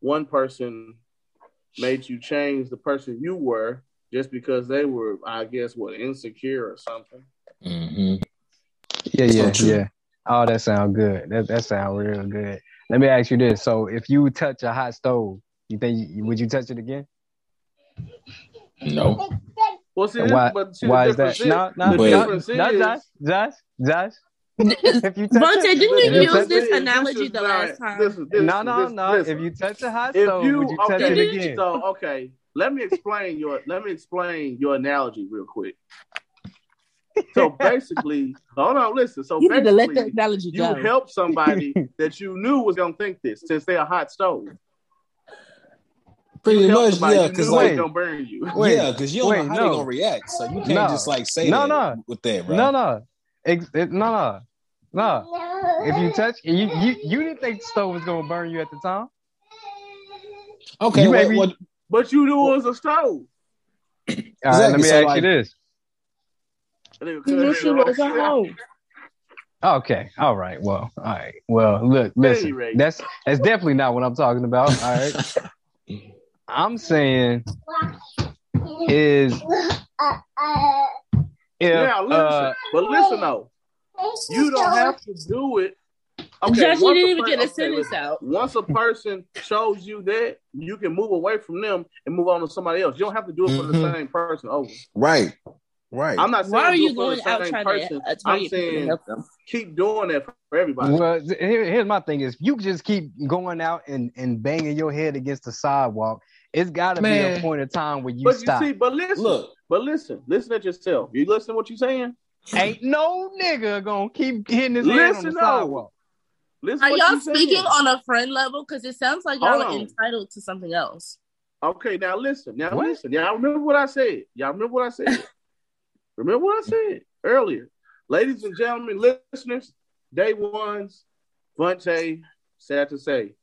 one person made you change the person you were just because they were, I guess, what insecure or something. hmm Yeah, yeah, So yeah. Oh, that sounds good. That that sounds real good. Let me ask you this: So, if you touch a hot stove, you think you, would you touch it again? No. Well, see, why? but see, why is that? No, no, But- no, difference no, Josh, Josh, Josh. If you touch Vontae, it, didn't you you use touch this analogy is the not- last time? This this, no, no, this, no. listen. If you touch a hot stove, you would you touch okay, it again? so okay, let me explain your let me explain your analogy real quick. So basically, hold on, listen. So You need to let the basically, analogy you help somebody that you knew was gonna think this since they're a hot stove. Pretty You much, somebody yeah. Because knew was like, gonna burn you. Wait, yeah, because you don't wait, know how no. they gonna react, so you can't No. just like say No, that no. with that, bro. No, eh, no, Ex- it, no, no, no. If you touch, you you you didn't think the stove was gonna burn you at the time. Okay, You what, maybe- what, But you knew it was a stove. All right, let me so, ask like- you this. You knew she was a hoe. Okay, all right. Well, all right. Well, look, listen. That's that's definitely not what I'm talking about. All right. I'm saying is if Now listen, uh, but listen though, you don't have to do it. Okay, Josh, you didn't even per- get a okay, sentence listen. out. Once a person shows you that, you can move away from them and move on to somebody else. You don't have to do it for the Mhm. same person over. right, right. I'm not saying Why are you it for the going out trying person. to I'm target people to saying help them? keep doing that for everybody. well, here, here's my thing: is you just keep going out and and banging your head against the sidewalk. It's got to be a point of time where you but stop. you see, but listen, Look, but listen, listen at yourself. You listen to what you're saying. Ain't no nigga gonna keep hitting his head on Listen, the no. sidewalk. Listen Are what y'all you're saying. speaking on a friend level? Because it sounds like y'all Hold are on. entitled to something else. Okay, now listen. Now What? listen. Y'all remember what I said. Y'all remember what I said. remember what I said earlier. Ladies and gentlemen, listeners, day ones, Vontae, sad to say,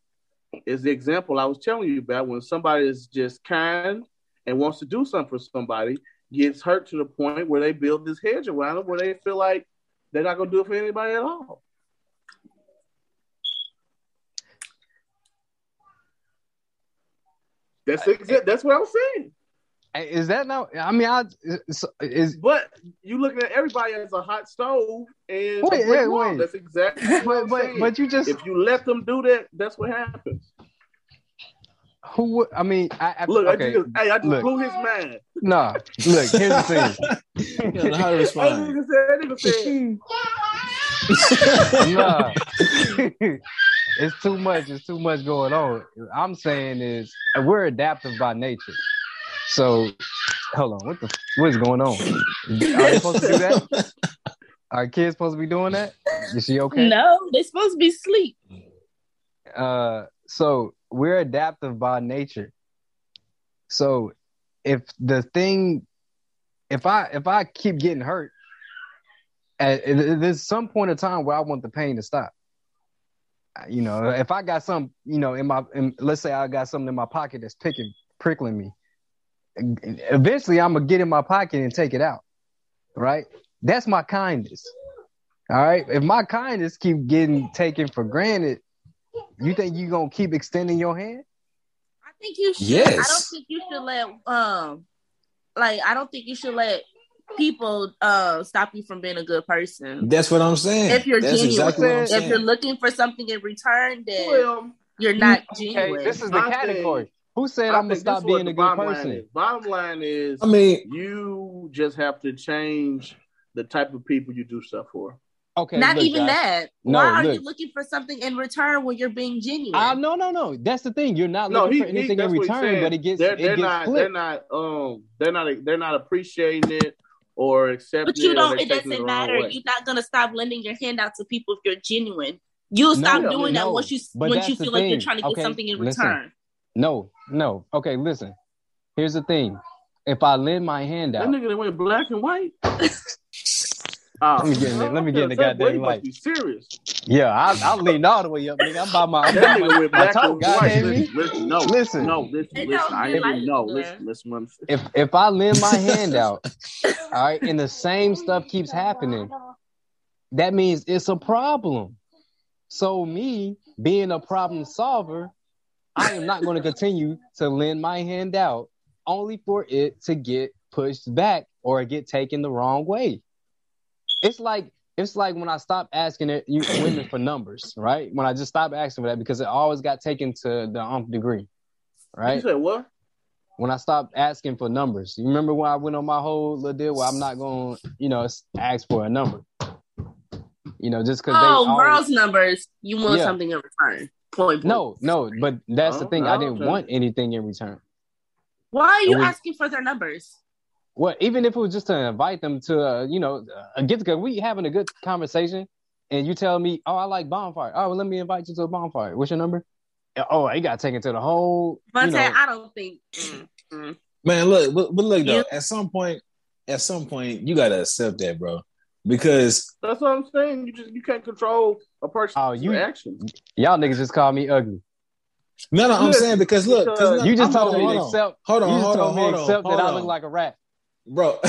is the example I was telling you about when somebody is just kind and wants to do something for somebody, gets hurt to the point where they build this hedge around them where they feel like they're not going to do it for anybody at all. That's exa- that's what I was saying. Hey, Is that now? I mean, I is, is But you looking at everybody as a hot stove and Wait, a brick wait, wall. wait. That's exactly what but I'm but saying. but you just if you let them do that, that's what happens. who? would- I mean, I, I Look, okay. I just, hey, I just look. blew his mind. Nah, look. Here's the thing. you don't know how to That respond. nigga said, nigga said, nah. it's too much. It's too much going on. I'm saying is we're adaptive by nature. So hold on. What the what is going on? Are you supposed to do that? Are kids supposed to be doing that? Is she okay? No, they're supposed to be asleep. Uh, so we're adaptive by nature. So if the thing, if I if I keep getting hurt, at, there's some point in time where I want the pain to stop. You know, if I got some, you know, in my, in, let's say I got something in my pocket that's picking, prickling me. Eventually, I'm gonna get in my pocket and take it out. Right? That's my kindness. All right. If my kindness keep getting taken for granted, you think you gonna keep extending your hand? I think you should. Yes. I don't think you should let um, like I don't think you should let people uh stop you from being a good person. That's what I'm saying. If you're That's genuine, exactly what I'm if you're looking for something in return, then Well, you're not Okay, genuine. this is the My category. Thing- Who said I I'm gonna stop this is what being a good bottom line person? is. Bottom line is, I mean, you just have to change the type of people you do stuff for. Okay, not look, even guys. that. No, Why are look. you looking for something in return when you're being genuine? Ah, no, no, no. That's the thing. You're not No, looking he, for anything that's in return, but it gets they're, it they're gets not flipped. they're not um they're not they're not appreciating it or accepting but you it. don't. It doesn't matter. way. You're not gonna stop lending your hand out to people if you're genuine. You'll stop yeah, doing that once you but once you feel like you're trying to get Okay, something in listen. return. No, no. Okay, listen. Here's the thing. If I lend my hand out, That out, nigga that went black and white. Oh, Let me get in the- let me get in the goddamn light. Be serious. yeah, I I leaned all the way up, nigga. I'm by my, I'm That by nigga my, went my black and white. Goddamn. Listen, listen, no, Listen. no, listen, It listen. don't I ain't light even know. there. Listen, listen, what If if I lend my hand out, all right, and the same stuff keeps happening, that means it's a problem. So me being a problem solver, I am not going to continue to lend my hand out only for it to get pushed back or get taken the wrong way. It's like it's like when I stopped asking it, you women for numbers, right? When I just stopped asking for that because it always got taken to the nth degree, right? You said what? when I stopped asking for numbers. You remember when I went on my whole little deal where I'm not going, to you know, ask for a number. You know, just because Oh, they always, girls' numbers. You want Yeah. something in return. Point. blank. No, no, but that's the Oh, thing. I didn't okay. want anything in return. Why are you was- asking for their numbers? Well, even if it was just to invite them to, uh, you know, a get together, we having a good conversation, and you tell me, oh, I like bonfire. Oh, well, let me invite you to a bonfire. What's your number? Oh, it got taken to the whole. You know, I don't think. mm, mm. man, look, but, but look though. You- At some point, at some point, you gotta accept that, bro, because That's what I'm saying. You just you can't control a person's Oh, you- actions. y'all niggas just call me ugly. no, no, I'm Listen, saying because look, 'cause because- look, You just I'm- told me hold to on, accept. Hold on, you just hold told on, me hold on, accept hold that I look like a rat. bro.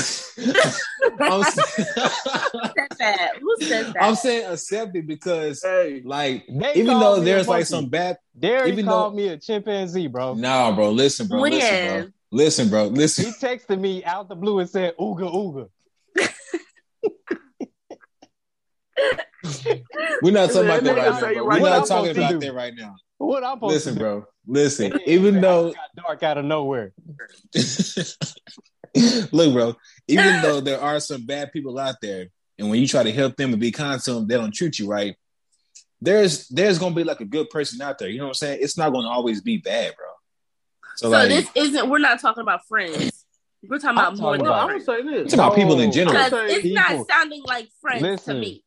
I'm, Who said that? Who said that? I'm saying accept it because, Hey, like, They even though there's like some bad, Derek even called though- me a chimpanzee, bro. nah, bro. Listen, bro. Listen, bro. Listen, bro. He texted me out the blue and said, "Ooga ooga." We're not talking about That that right now. Bro. right We're not talking I'm supposed about that right now. What I'm supposed Listen, to bro. Listen. Even though got dark out of nowhere. Look, bro, even though there are some bad people out there, and when you try to help them and be kind to them, they don't treat you right. There's there's gonna be like a good person out there. You know what I'm saying? It's not gonna always be bad, bro. So, So like, this isn't. We're not talking about friends. We're talking I'm about more talking than well, about- I'm gonna say this. it's about people in general. It's people. not sounding like friends Listen. to me.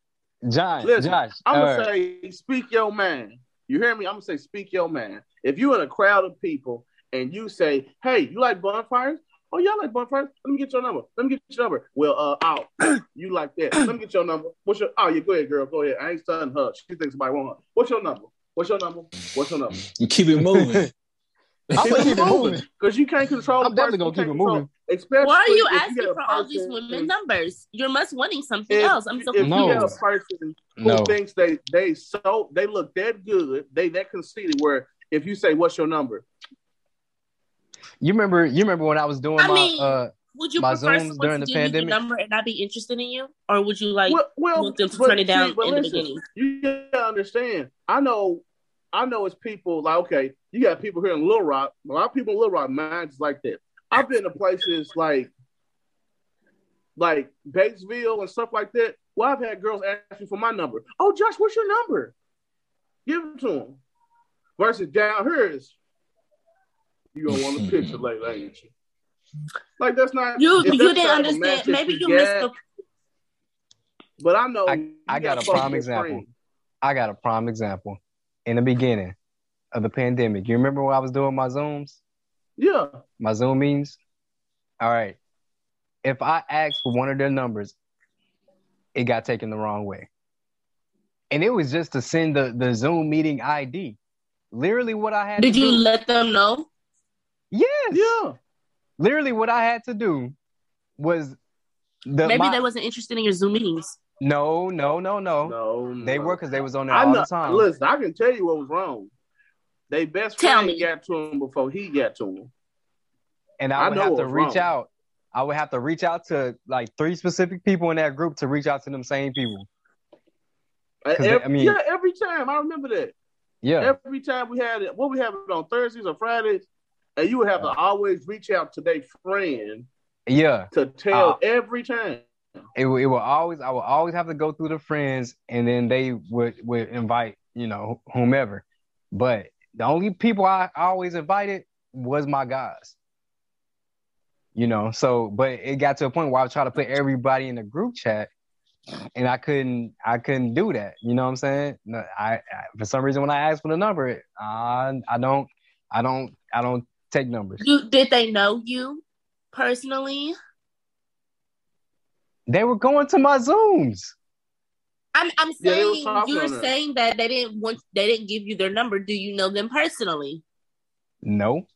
John, Listen, Josh, I'm gonna uh, say, speak your man. You hear me? I'm gonna say, speak your man. If you in a crowd of people and you say, "Hey, you like bonfires? Oh, y'all like bonfires? Let me get your number. Let me get your number. Well, uh, out. you like that? Let me get your number. What's your? Oh, yeah, go ahead, girl. Go ahead. I ain't studying her. She thinks somebody want her. What's your number? What's your number? What's your number? You keep it moving. I'm gonna keep it moving. because you can't control. I'm the definitely person. gonna keep it moving. Especially Why are you asking get a for all these person- women numbers? You're must wanting something If, else. I'm so if confused. you No. get a person who No. thinks they they so they look that good, they that conceited. Where if you say, "What's your number?" You remember? You remember when I was doing I my? mean- uh, Would you my prefer Zooms during to the give you pandemic? the number and not be interested in you, or would you like well, well, want them to turn it down see, but in the listen, beginning? You gotta understand. I know, I know. It's people like okay, you got people here in Little Rock. A lot of people in Little Rock, minds like that. I've been to places like, like Batesville and stuff like that. Well, I've had girls ask me for my number. Oh, Josh, what's your number? Give it to them. Versus down here is, you don't want a picture later, ain't you? Like that's not You if you didn't understand. Maybe you missed get- the But I know I, I got gotta a prime example. friend. I got a prime example. In the beginning of the pandemic, you remember when I was doing my Zooms, Yeah. my Zoom meetings? All right. If I asked for one of their numbers, it got taken the wrong way. And it was just to send the, the Zoom meeting ID. Literally what I had Did to you do. let them know? yes. Yeah. Literally what I had to do was the Maybe my- they wasn't interested in your Zoom meetings. No, no, no, no. No, They no. were because they was on there I all know. the time. Listen, I can tell you what was wrong. They best Tell friend me. got to him before he got to him. and I I would know have to reach wrong. out. I would have to reach out to like three specific people in that group to reach out to them same people. Uh, 'Cause they- every, I mean- yeah, every time I remember that. Yeah, Every time we had it, what we have it on Thursdays or Fridays, and you would have to always reach out to their friend yeah. to tell Uh, every time. It it will always. I will always have to go through the friends, and then they would would invite you know whomever. But the only people I always invited was my guys. You know, so but it got to a point where I was trying to put everybody in the group chat, and I couldn't. I couldn't do that. You know what I'm saying? No, I, I for some reason when I asked for the number, I I don't I don't I don't take numbers. You did they know you personally? They were going to my zooms. I'm I'm Yeah, they were saying talking you're saying that they didn't want they didn't give you their number. Do you know them personally? No.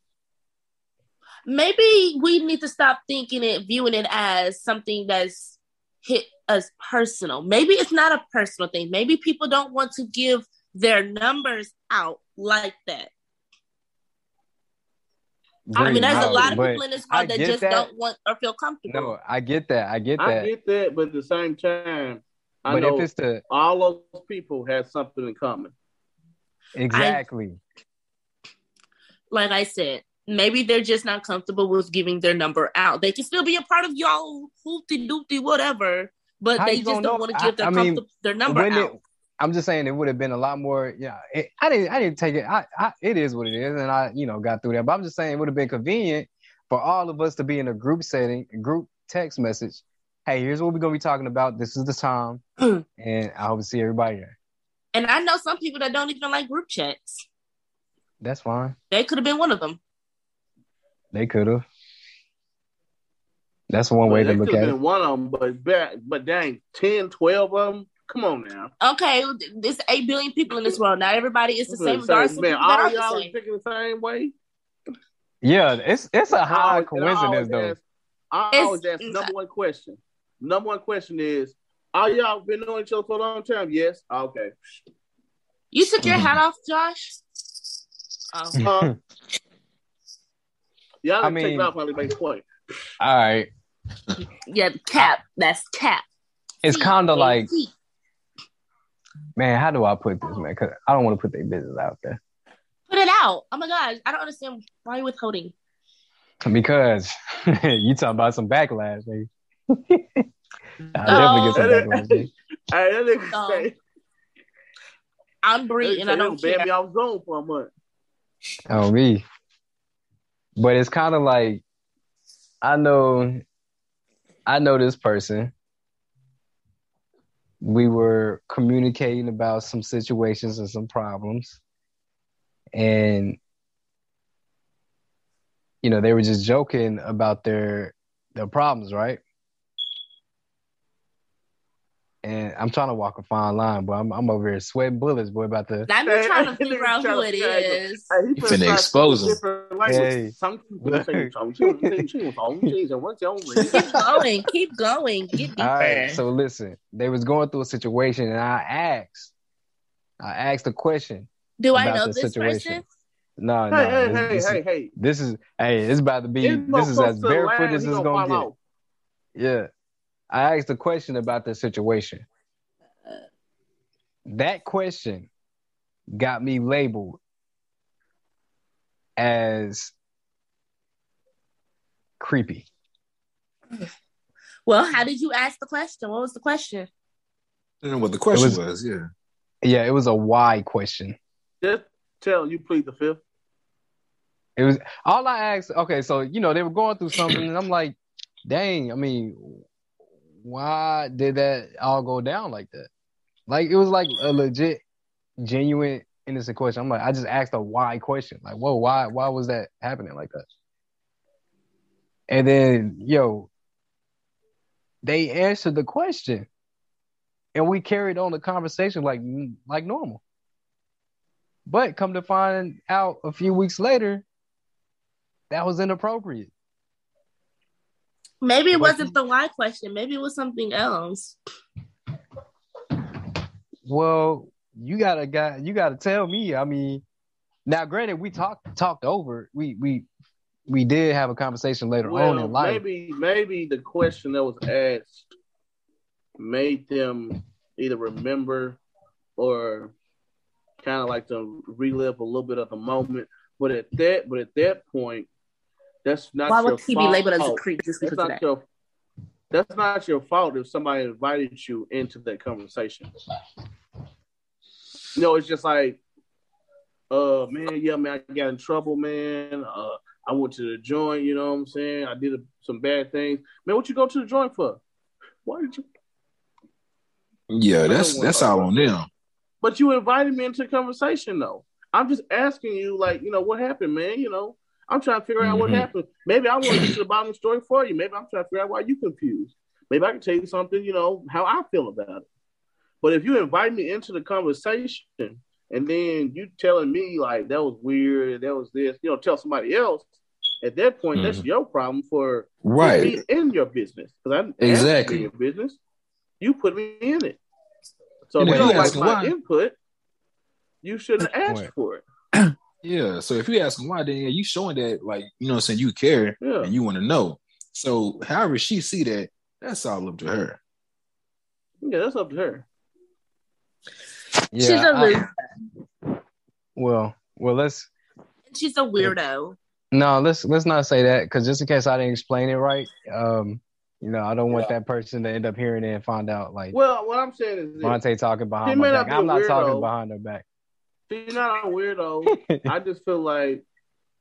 Maybe we need to stop thinking it, viewing it as something that's hit us personal. Maybe it's not a personal thing. Maybe people don't want to give their numbers out like that. I mean, there's a lot of people in this I world that just that. don't want or feel comfortable. No, I get that. I get that. I get that, but at the same time, I but know if it's the all those people had something in common. exactly, like I said, maybe they're just not comfortable with giving their number out. They can still be a part of y'all hoopty doopty whatever, but How they just don't want to give their I- I mean, their number out. it- I'm just saying it would have been a lot more. Yeah, it, I didn't. I didn't take it. I, I. It is what it is, and I, you know, got through that. But I'm just saying it would have been convenient for all of us to be in a group setting, group text message. Hey, here's what we're gonna be talking about. This is the time, and I hope to see everybody there. And I know some people that don't even like group chats. That's fine. They could have been one of them. They could have. That's one way to look could have at been it. one of them, but but dang, 10, 12 of them. Come on now. Okay, there's eight billion people in this world. Not everybody is the same. Say, Regardless of man, people that all are the y'all same. is thinking the same way. Yeah, it's it's a I high always- and I coincidence though. ask- I It's- always ask number one question. Number one question is, are y'all been knowing each other for a long time? Yes. Okay. You took your hat off, Josh. Oh. Huh? y'all I didn't take mean- it off when they make point. All right, Yeah, cap. That's cap. it's kind of like, C. man, how do I put this, man? Because I don't want to put their business out there. Put it out. Oh my gosh, I don't understand why you're withholding. Because you talking about some backlash, nigga. I'll Oh. definitely get some backlash. nigga. Hey, that nigga Um, say, I'm Bree, they and I don't he'll ban care. me off Zoom for a month. Oh me. But it's kind of like I know I know this person. We were communicating about some situations and some problems. And you know, they were just joking about their their problems, right? And I'm trying to walk a fine line, but I'm I'm over here sweating bullets, boy, about to I'm trying to figure out who tryna it figure out- is. Hey, You finna expose him. Hey? Keep going. Keep going. Get deeper. All right. So listen, they was going through a situation, and I asked, I asked a question. Do I know this situation. person? No, no. Hey, hey, this, hey, this hey, is, hey. this is hey, it's about to be. It's This is as barefoot as it's gonna gonna get. off. Yeah. I asked a question about the situation. That question got me labeled as creepy. Well, how did you ask the question? What was the question? I don't know what the question was- was. Yeah. Yeah, it was a why question. Just tell you plead the fifth. It was all I asked. Okay, so you know they were going through something, and I'm like, dang. I mean, why did that all go down like that? Like it was like a legit, genuine, innocent question. I'm like, I just asked a why question. Like, whoa, why why was that happening like that? And then, yo, they answered the question. And we carried on the conversation like like normal. But come to find out a few weeks later, that was inappropriate. Maybe it wasn't the why question. Maybe it was something else. Well, you gotta got you gotta tell me. I mean, now granted, we talked talked over. We we we did have a conversation later well, on in life. maybe maybe the question that was asked made them either remember or kind of like to relive a little bit of the moment. But at that, but at that point, that's not. Why your would he be labeled as a creep just That's because of not that? your. That's not your fault if somebody invited you into that conversation. No, it's just like, uh, man, yeah, man, I got in trouble, man. Uh, I went to the joint, you know what I'm saying? I did a, some bad things. Man, what you go to the joint for? Why did you? Yeah, that's that's all on them. But you invited me into the conversation, though. I'm just asking you, like, you know, what happened, man? You know, I'm trying to figure out what Mhm. happened. Maybe I want to get to the bottom of the story for you. Maybe I'm trying to figure out why you confused. Maybe I can tell you something, you know, how I feel about it. But if you invite me into the conversation and then you telling me like that was weird, that was this, you know, tell somebody else. At that point, that's Mhm. your problem for Right. me in your business because I'm Exactly. in your business. You put me in it. So And if you you don't like my why- input, you shouldn't ask for it. Yeah. So if you ask them why, then yeah, you showing that like you know what I'm saying you care Yeah. and you want to know. So however she see that, that's all up to her. Yeah, that's up to her. Yeah, She's a I- loser. well, well, let's She's a weirdo. no, let's let's not say that because just in case I didn't explain it right, um, you know, I don't want that person to end up hearing it and find out like Well, what I'm saying is this. Monte talking He behind my may not back. be a I'm not weirdo. talking behind her back. She's not a weirdo. I just feel like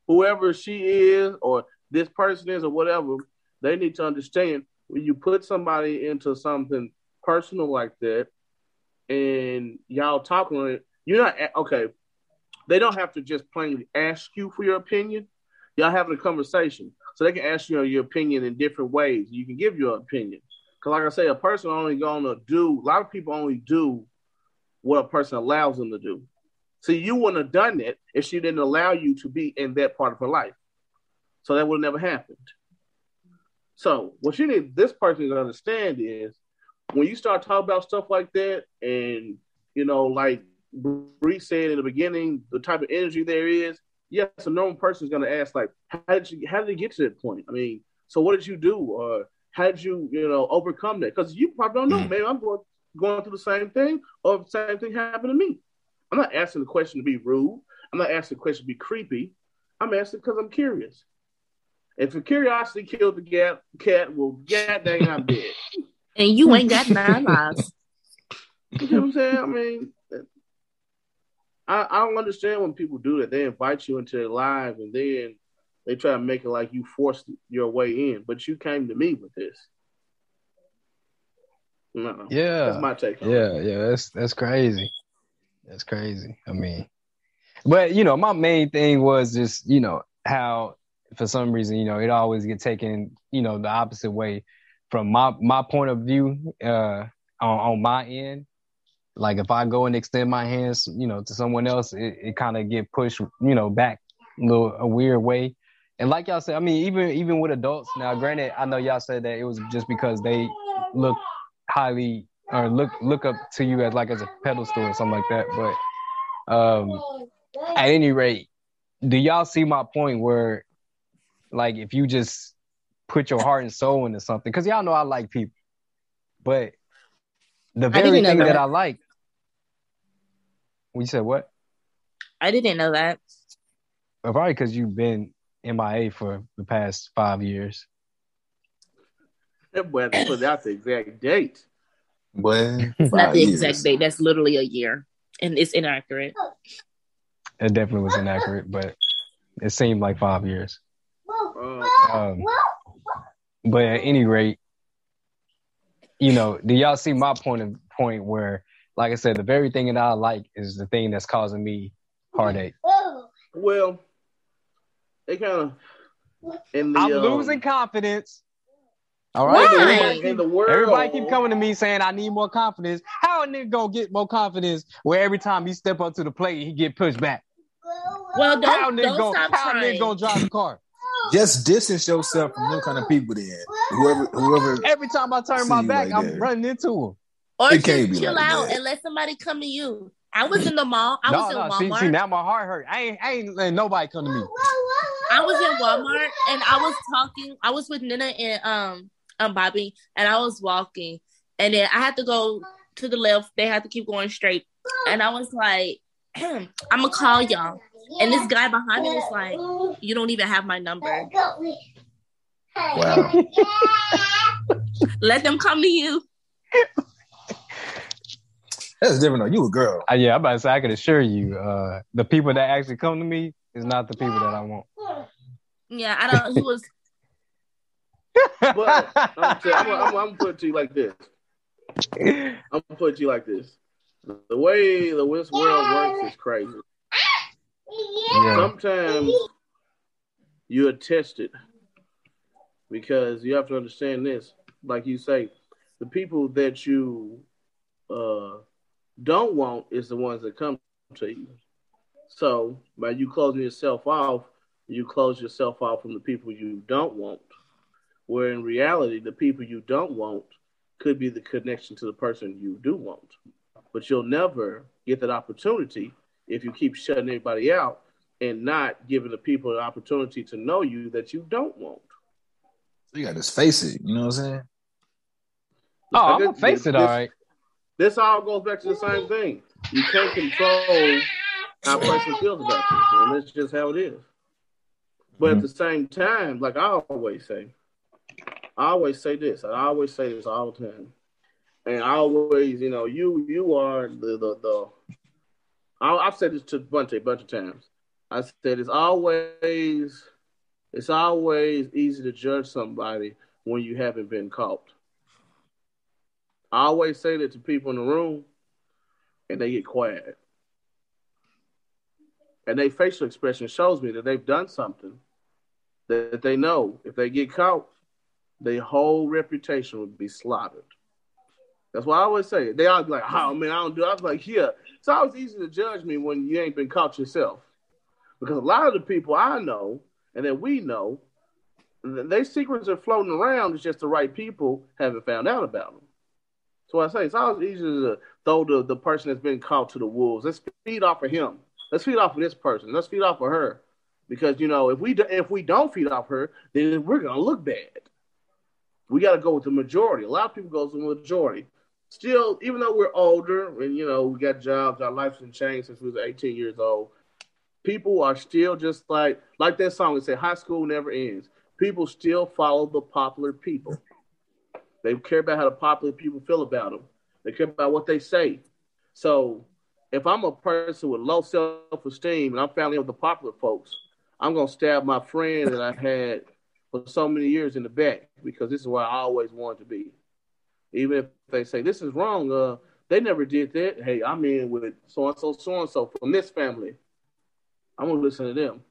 whoever she is or this person is or whatever, they need to understand when you put somebody into something personal like that and y'all talking you're not okay. They don't have to just plainly ask you for your opinion. Y'all having a conversation. So they can ask you your opinion in different ways. You can give your opinion. Because like I say, a person only gonna do a lot of people only do what a person allows them to do. See, you wouldn't have done it if she didn't allow you to be in that part of her life. So that would have never happened. So what you need this person to understand is when you start talking about stuff like that, and you know, like Bree said in the beginning, the type of energy there is, yes, a normal person is gonna ask, like, how did you how did you get to that point? I mean, so what did you do? Or how did you, you know, overcome that? Because you probably don't know. Mm. Maybe I'm going going through the same thing, or the same thing happened to me. I'm not asking the question to be rude. I'm not asking the question to be creepy. I'm asking because I'm curious. If the curiosity killed the cat, cat well, god dang, I'm dead. And you ain't got nine lives. You know what I'm saying? I mean, I, I don't understand when people do that. They invite you into their lives and then they try to make it like you forced your way in, but you came to me with this. No, Yeah, that's my take on it. yeah, yeah. That's that's crazy. That's crazy. I mean, but you know, my main thing was just you know how for some reason you know it always get taken you know the opposite way from my my point of view uh on, on my end. Like if I go and extend my hands, you know, to someone else, it, it kind of get pushed, you know, back a little a weird way. And like y'all said, I mean, even even with adults now, granted, I know y'all said that it was just because they look highly or look look up to you as like as a pedestal or something like that. But um at any rate, do y'all see my point where like if you just put your heart and soul into something, because y'all know I like people, but the very thing that. that. I like. We said what? I didn't know that. Probably because you've been MIA for the past five years. That boy had put out the exact date. But Not the exact date. That's literally a year, and it's inaccurate. It definitely was inaccurate, but it seemed like five years. Um, but at any rate, you know, do y'all see my point of point where, like I said, the very thing that I like is the thing that's causing me heartache. Well, they kind of in the I'm um, losing confidence. All in right. the- Everybody, in the world. everybody keep coming to me saying I need more confidence. How a nigga gonna get more confidence where every time he step up to the plate, he get pushed back? Well, don't, how nigga don't gonna, stop how trying. nigga gonna drive the car? Just distance yourself from them kind of people. Then whoever, whoever. Every time I turn my back, like I'm that. running into him. Or It just can't be chill like out that. and let somebody come to you. I was in the mall. I no, was in no, see, Walmart. see, now my heart hurt. I ain't, I ain't letting nobody come to me. I was in Walmart and I was talking. I was with Nina and um um Bobby, and I was walking, and then I had to go to the left. They had to keep going straight, and I was like, "I'm gonna call y'all." And this guy behind me was like, "You don't even have my number. Wow. Let them come to you." That's different though. You a girl. Uh, yeah, I'm about to say, I can assure you, uh, the people that actually come to me is not the people that I want. Yeah, I don't. He was. But I'm, tell- I'm, I'm, I'm gonna put it to you like this. I'm gonna put it to you like this. The way the world works is crazy. Yeah. Sometimes you are tested because you have to understand this. Like you say, the people that you uh, don't want is the ones that come to you. So by you closing yourself off, you close yourself off from the people you don't want. Where in reality, the people you don't want could be the connection to the person you do want. But you'll never get that opportunity if you keep shutting everybody out and not giving the people an opportunity to know you that you don't want. So You got to just face it. You know what I'm saying? Oh, I'm This- gonna face it, all right. This all goes back to the same thing. You can't control how a person feels about you, and that's just how it is. But at mm-hmm. the same time, like I always say, I always say this. I always say this all the time, and I always, you know, you you are the the the. I, I've said this to Bunte a bunch of times. I said it's always it's always easy to judge somebody when you haven't been caught. I always say that to people in the room, and they get quiet. And their facial expression shows me that they've done something that they know if they get caught, their whole reputation would be slaughtered. That's why I always say it. They be like, oh man, I don't do it. I was like, yeah. It's always easy to judge me when you ain't been caught yourself. Because a lot of the people I know and that we know, their secrets are floating around. It's just the right people haven't found out about them. So I say it's always easy to throw the, the person that's been caught to the wolves. Let's feed off of him. Let's feed off of this person. Let's feed off of her. Because you know, if we do, if we don't feed off her, then we're gonna look bad. We got to go with the majority. A lot of people go with the majority. Still, even though we're older and you know we got jobs, our lives have changed since we was 18 years old. People are still just like like that song that said, "High school never ends." People still follow the popular people. They care about how the popular people feel about them. They care about what they say. So, if I'm a person with low self-esteem and I'm family of the popular folks, I'm gonna stab my friend that I had for so many years in the back because this is where I always wanted to be. Even if they say this is wrong, uh, they never did that. Hey, I'm in with so and so, so and so from this family. I'm gonna listen to them.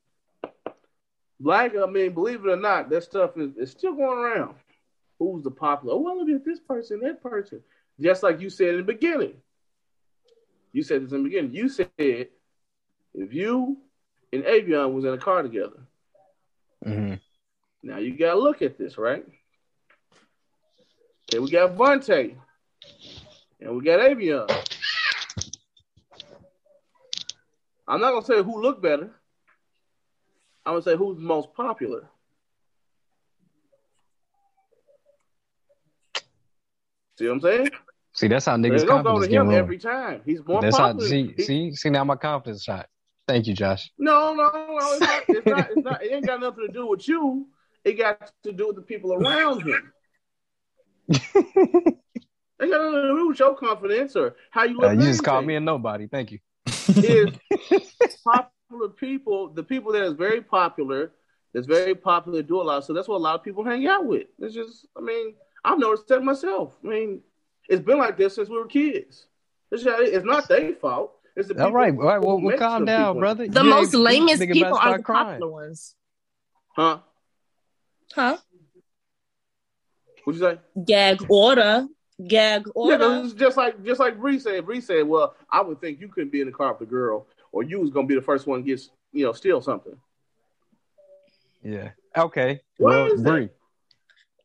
Black, I mean, believe it or not, that stuff is, is still going around. Who's the popular? Oh, well, look at this person, that person. Just like you said in the beginning. You said this in the beginning. You said if you and Avion was in a car together, Mhm. Now you gotta look at this, right? Okay, we got Vontae and we got Avion. I'm not gonna say who looked better. I'm gonna say who's most popular. See what I'm saying? See, that's how niggas gonna go confidence to him every time. He's more That's how. popular. See, He- see, see. Now my confidence shot. Thank you, Josh. No, no, no. It's not, it's not. It's not. It ain't got nothing to do with you. It got to do with the people around him. it got nothing to do with your confidence or how you look. Uh, you just called me a nobody. Thank you. is popular people, the people that is very popular, that's very popular, do a lot. So that's what a lot of people hang out with. It's just, I mean, I've noticed that myself. I mean, it's been like this since we were kids. It's, it's not their fault. It's the All people right, all right. who Well, well make calm down, people- brother. The You most lamest people are the crying. popular ones. Huh? Huh? What'd you say? Gag order. Gag order. Yeah, order. 'cause it's just like just like Bree said. Bree said, "Well, I would think you couldn't be in the car with a girl, or you was gonna be the first one to get you know steal something." Yeah. Okay. Why well. Bree,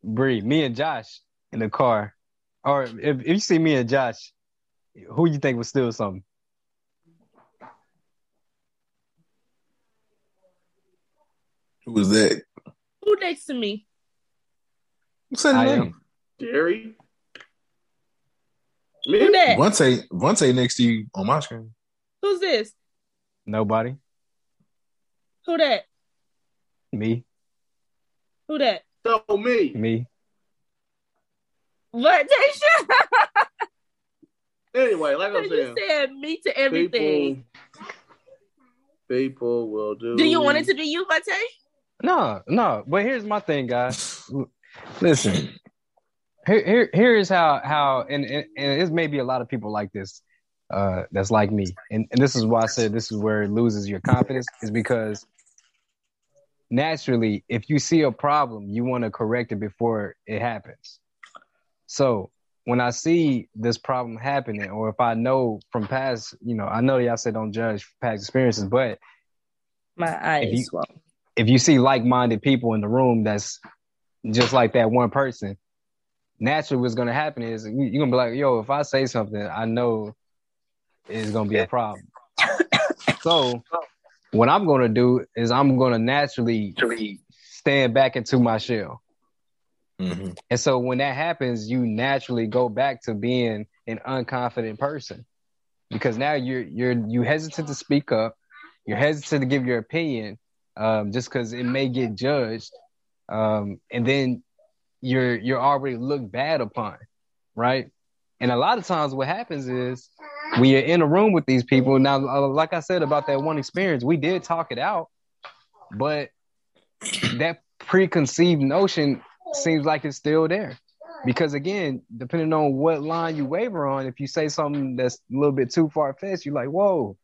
Bree, me and Josh in the car, or if, if you see me and Josh, who you think would steal something? Who was that? Who next to me? What's that I name? am. Jerry, Who me, that? Vontae, Vontae next to you on my screen. Who's this? Nobody. Who that? Me. Who that? so me. Me. What, Tasha? Anyway, like I was you saying, said me to everything. people, people will do. Do you want it to be you, Vate? No, no. But here's my thing, guys. Listen. Here, here, here is how how and and, and it may be a lot of people like this, uh, that's like me, and and this is why I said this is where it loses your confidence is because naturally, if you see a problem, you want to correct it before it happens. So when I see this problem happening, or if I know from past, you know, I know y'all said don't judge past experiences, but My eyes If you- swell. If you see like-minded people in the room that's just like that one person, naturally what's gonna happen is you- you're gonna be like, yo, if I say something, I know it's gonna be a problem. so what I'm gonna do is I'm gonna naturally stand back into my shell. Mm-hmm. And so when that happens, you naturally go back to being an unconfident person. Because now you're you're you hesitant to speak up, you're hesitant to give your opinion, um, just because it may get judged. Um, and then you're you're already looked bad upon, right? And a lot of times what happens is when you're in a room with these people, now uh, like I said about that one experience, we did talk it out, but that preconceived notion seems like it's still there. Because again, depending on what line you waver on, if you say something that's a little bit too far fetched, you're like, whoa.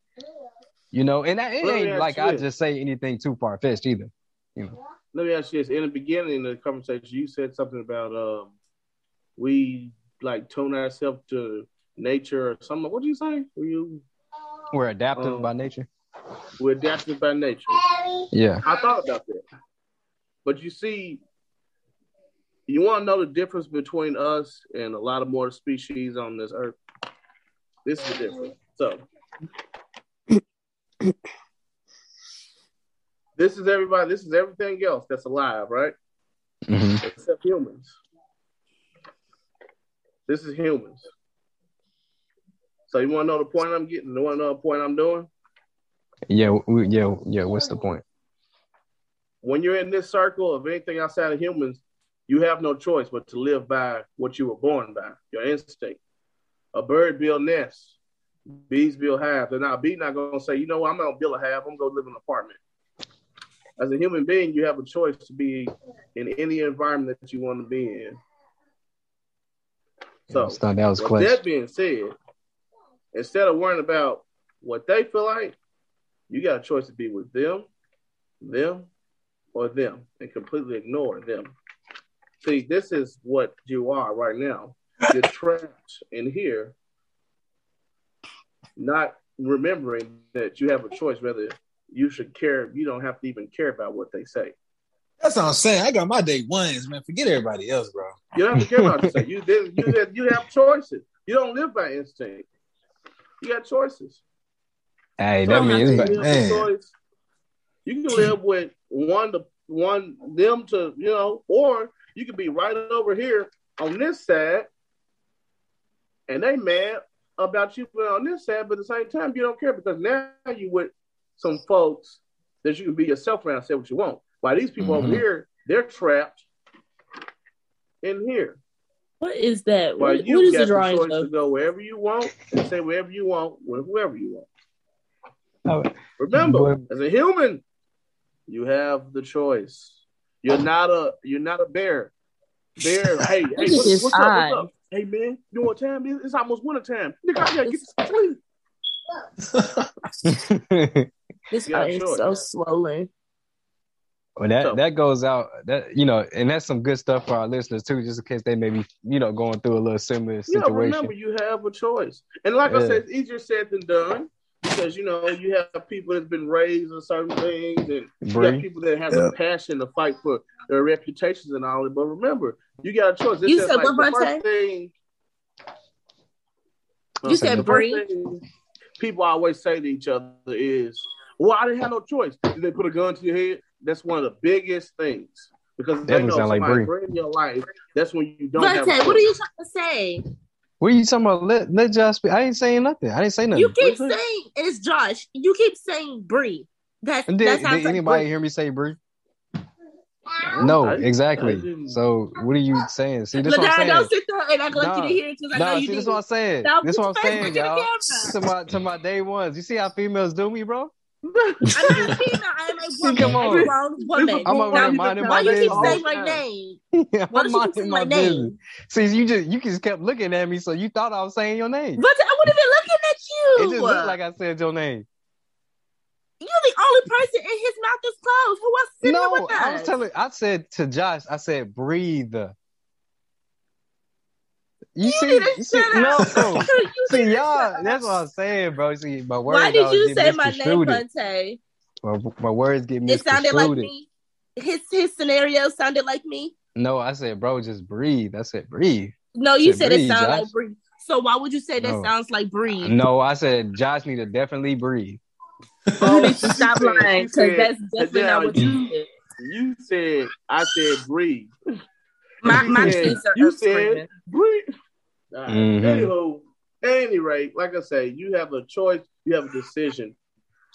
You know, and that, it Let ain't like I this. just say anything too far fetched either. You know. Let me ask you this: In the beginning of the conversation, you said something about um, we like tune ourselves to nature or something. What did you say? Were you We're adaptive Um, by nature. we're adaptive by nature? Yeah. I thought about that, but you see, you want to know the difference between us and a lot of more species on this earth. This is the difference. So. This is everybody. This is everything else that's alive, right? Mhm. Except humans. This is humans. So you want to know the point I'm getting? You want to know the point I'm doing? Yeah, we, yeah, yeah. What's the point? When you're in this circle of anything outside of humans, you have no choice but to live by what you were born by, your instinct. A bird build nests, bees build hives. They're not a bee not gonna say, you know what, I'm not gonna build a hive, I'm gonna go live in an apartment. As a human being, you have a choice to be in any environment that you want to be in. So that was with clutch. that being said, instead of worrying about what they feel like, you got a choice to be with them, them, or them, and completely ignore them. See, this is what you are right now. You're trapped in here, not remembering that you have a choice whether you should care. You don't have to even care about what they say. That's what I'm saying. I got my day ones, man. Forget everybody else, bro. You don't have to care about what they say. You did. You did. You have choices. You don't live by instinct. You got choices. Hey, So that means can it's live like, man. choice. You can live with one to one them to you know, or you could be right over here on this side, and they mad about you being on this side, but at the same time you don't care because now you with some folks that you can be yourself around and say what you want. While these people over Mhm. here, they're trapped in here. What is that? While What, you what is got the the drawing choice to go wherever you want and say wherever you want with whoever you want. Oh, Remember, But- as a human, you have the choice. You're not a you're not a bear. They're hey, hey, This what's, what's up? What's up? Hey man, you know what time it is? It's almost winter time. Nigga, I gotta get some sleep. This Yeah, is sure. so swollen. Well, that So- that goes out. That you know, and that's some good stuff for our listeners too, just in case they may be you know going through a little similar Yeah, situation. remember you have a choice. And like I said, it's easier said than done. Because you know, you have people that's been raised in certain things and you have people that have Yeah. the passion to fight for their reputations and all that. But remember, you got a choice. It's You said like what, the first thing You said the Bree? people always say to each other is, Well, I didn't have no choice. Did they put a gun to your head? That's one of the biggest things. Because they Definitely know sound like somebody Bree. in your life, that's when you don't have a what are you trying to say? What are you talking about? Let let Josh speak. I ain't saying nothing. I didn't say nothing. You keep saying it's Josh. You keep saying Bree. That And that did, sounds did like anybody Bree. hear me say Bree? No, I- I exactly. didn't- So what are you saying? See, this what I'm saying. don't sit there and act like Nah. you didn't hear it because I know you see, did. this what I'm saying. Now, this put what I'm saying, back in the y'all. To my to my day ones. You see how females do me, bro? I'm not a female. I am a woman. Come on. A grown woman. I'm over Now, here minding why you keep saying my name? Yeah, Why I'm keep minding saying my my name? See, you just you just kept looking at me, so you thought I was saying your name. But I would have been looking at you. It just looked like I said your name. You're the only person and his mouth is closed. Who else is sitting No, with us? I was telling. I said to Josh, I said breathe. You, see, need to you see, no, no. You see, y'all. That's what I'm saying, bro. See, my words. Why did you say my name. Vontae? My, my words get me. It sounded like me. His his scenario sounded like me. No, I said, bro, just breathe. I said, breathe. No, you Said said it breathe, sounded like Bree. So why would you say that No. sounds like Bree? No, I said, Josh need to definitely breathe. You need to stop said- lying because that's definitely now not what you you- said. You said I said breathe. My my said- kids are you up said screaming. breathe. All right. Mhm. Anywho, at any rate, like I say, you have a choice. You have a decision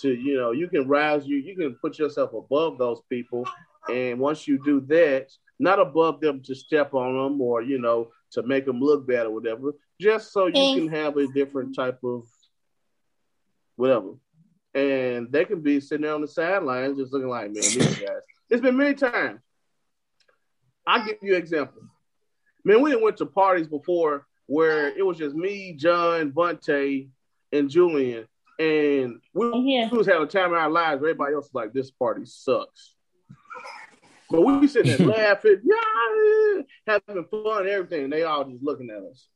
to, you know, you can rise. You you can put yourself above those people, and once you do that, not above them to step on them or you know to make them look bad or whatever, just so you can have a different type of whatever. And they can be sitting there on the sidelines just looking like, man, these guys. It's been many times. I'll give you an example. Man, we went to parties before where it was just me, John, Vontae, and Julian. And we, oh, we was having a time in our lives where everybody else was like, this party sucks. But we be sitting there laughing, yeah, having fun and everything. And they all just looking at us.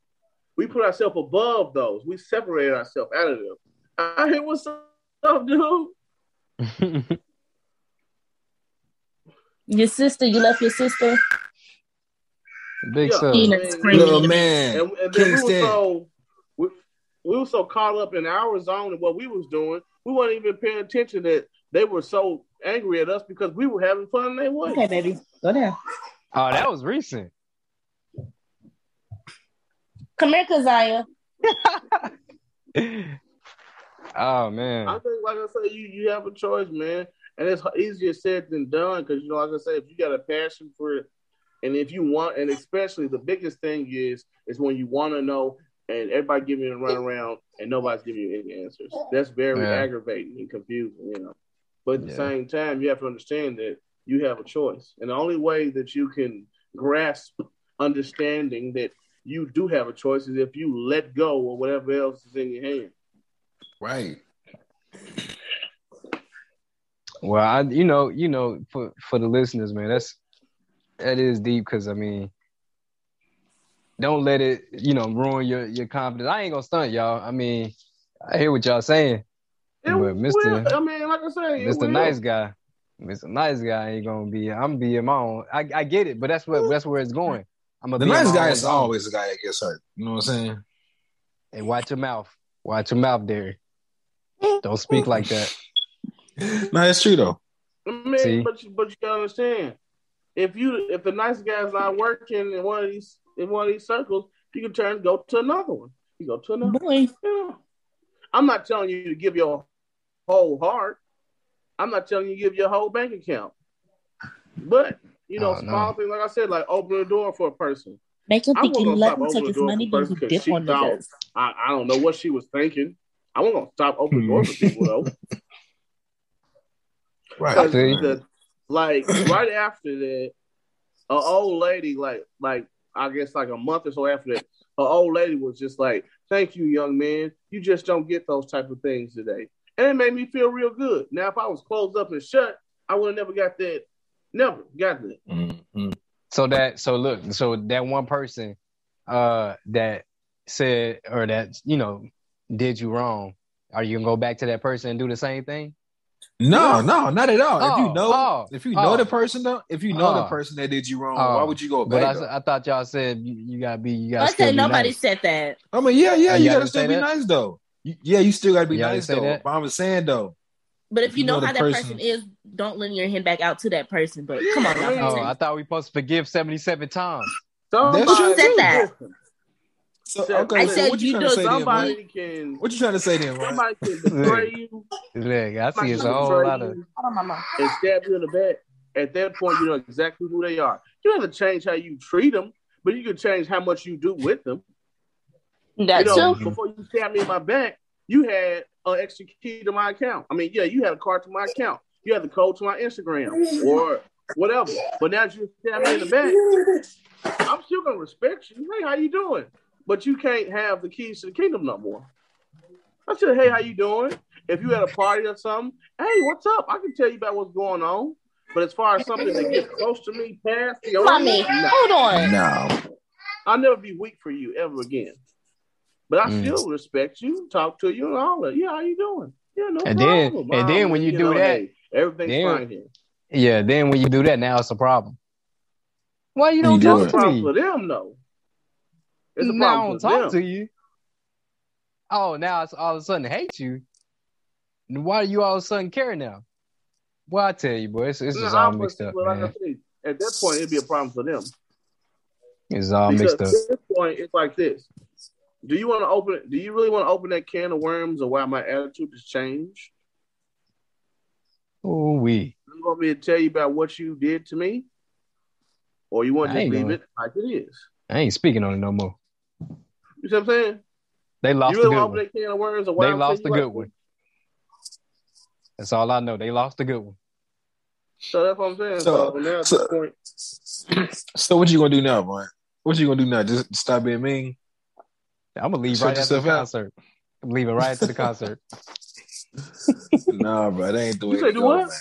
We put ourselves above those. We separated ourselves out of them. I hear what's up, dude. Your sister, you left your sister. Big Yeah. son. Tina And- screaming. Little man. And, and then we were so we, we were so caught up in our zone and what we was doing, we weren't even paying attention that they were so angry at us because we were having fun and they weren't. Okay, baby, go down. Oh, that was recent. Come here, Kazaya. Oh man. I think, like I said, you you have a choice, man, and it's easier said than done because you know, like I said, if you got a passion for it, and if you want, and especially the biggest thing is is when you want to know, and everybody giving you a run around, and nobody's giving you any answers. That's very Yeah. aggravating and confusing, you know. But at the Yeah. same time, you have to understand that you have a choice, and the only way that you can grasp understanding that you do have a choice is if you let go of whatever else is in your hand. Right. Well, I you know you know for for the listeners, man, that's that is deep because I mean, don't let it you know ruin your your confidence. I ain't gonna stunt y'all. I mean, I hear what y'all saying, It but. Mister I mean, like I say, Mister. Nice Guy, Mister Nice Guy ain't gonna be. I'm being my own. I I get it, but that's what that's where it's going. I'm a The nice guy is always the guy that gets hurt. You know what I'm saying? Hey, watch your mouth. Watch your mouth, Derry. Don't speak like that. No, it's true though. I mean, See? but you, but you gotta understand, if you if the nice guy's not working in one of these in one of these circles, you can turn and go to another one. You go to another. Boy, Yeah. I'm not telling you to give your whole heart. I'm not telling you to give your whole bank account. But you know, Oh, no. small things like I said, like open the door for a person. make him I think wasn't you gonna let stop him opening take the his money, for a then you person she on the thought- niggas. I, I don't know what she was thinking. I wasn't gonna stop opening doors for people though. Right. I feel you. the, like right after that, An old lady, like like I guess like a month or so after that, an old lady was just like, "Thank you, young man. You just don't get those type of things today," and it made me feel real good. Now, if I was closed up and shut, I would have never got that. Never got that. Mm-hmm. So that so look, so that one person uh that said or that you know did you wrong, are you gonna go back to that person and do the same thing? No, no, not at all. if Oh, you know, oh, if you know oh. the person though, if you know the Oh. person that did you wrong, Oh. why would you go But back? I. I thought y'all said you, you gotta be you I gotta still said be nobody nice. said that. I mean, yeah, yeah, Oh, you y'all gotta didn't still be that? nice though. You- yeah, you still gotta be Y'all nice say though. that? But I'm saying though, But if you, You know, know how that person- person is, don't lend your hand back out to that person. But come on, now. Oh, I thought we supposed to forgive seventy seven times. Somebody That's true, Who said that? So, Said- okay, I so said what you you trying to say then? Somebody can. What you trying to say then? Mike? Somebody can betray you. Look, I see it's a whole lot of you Hold on, mama. and stab you in the back. At that point, you know exactly who they are. You don't have to change how you treat them, but you can change how much you do with them. That you know, too. before you stabbed me in my back, you had an extra key to my account. I mean, yeah, you had a card to my account. You had the code to my Instagram or whatever. But now that you stabbed me in the back, I'm still gonna respect you. Hey, how you doing? But you can't have the keys to the kingdom no more. I said, hey, how you doing? If you had a party or something, hey, what's up? I can tell you about what's going on. But as far as something that gets close to me past the Mommy, no. hold on. No, I'll never be weak for you ever again. But I Mm. still respect you, talk to you, and all that. Yeah, how you doing? Yeah, no And then- and then when you do that, hey, everything's then- fine here. yeah. Then when you do that, now it's a problem. Why you You don't do talk it. It's a to problem me? for them, though. It's a now I don't talk them. to you. Oh, now it's all of a sudden hate you. And Why do you all of a sudden care now? Well, I tell you, boy, it's, it's just all mixed up, but like I man. at that point, it'd be a problem for them. It's all because mixed up. at this point, it's like this. Do you want to open it? Do you really want to open that can of worms or why my attitude has changed? Ooh we. You want me to tell you about what you did to me? Or you want to leave gonna- it like it is? I ain't speaking on it no more. You see what I'm saying? They lost you really the want good one. that can of worms or They I'm lost the good like one. That's all I know. They lost the good one. this? So that's what I'm saying. So- So, now at so- this point, so what you gonna do now, man? What you gonna do now? Just stop being mean? I'm gonna leave Shut right after the yourself out. concert. I'm leaving right after the concert. nah, bro, that ain't the way You to say do go, what? man.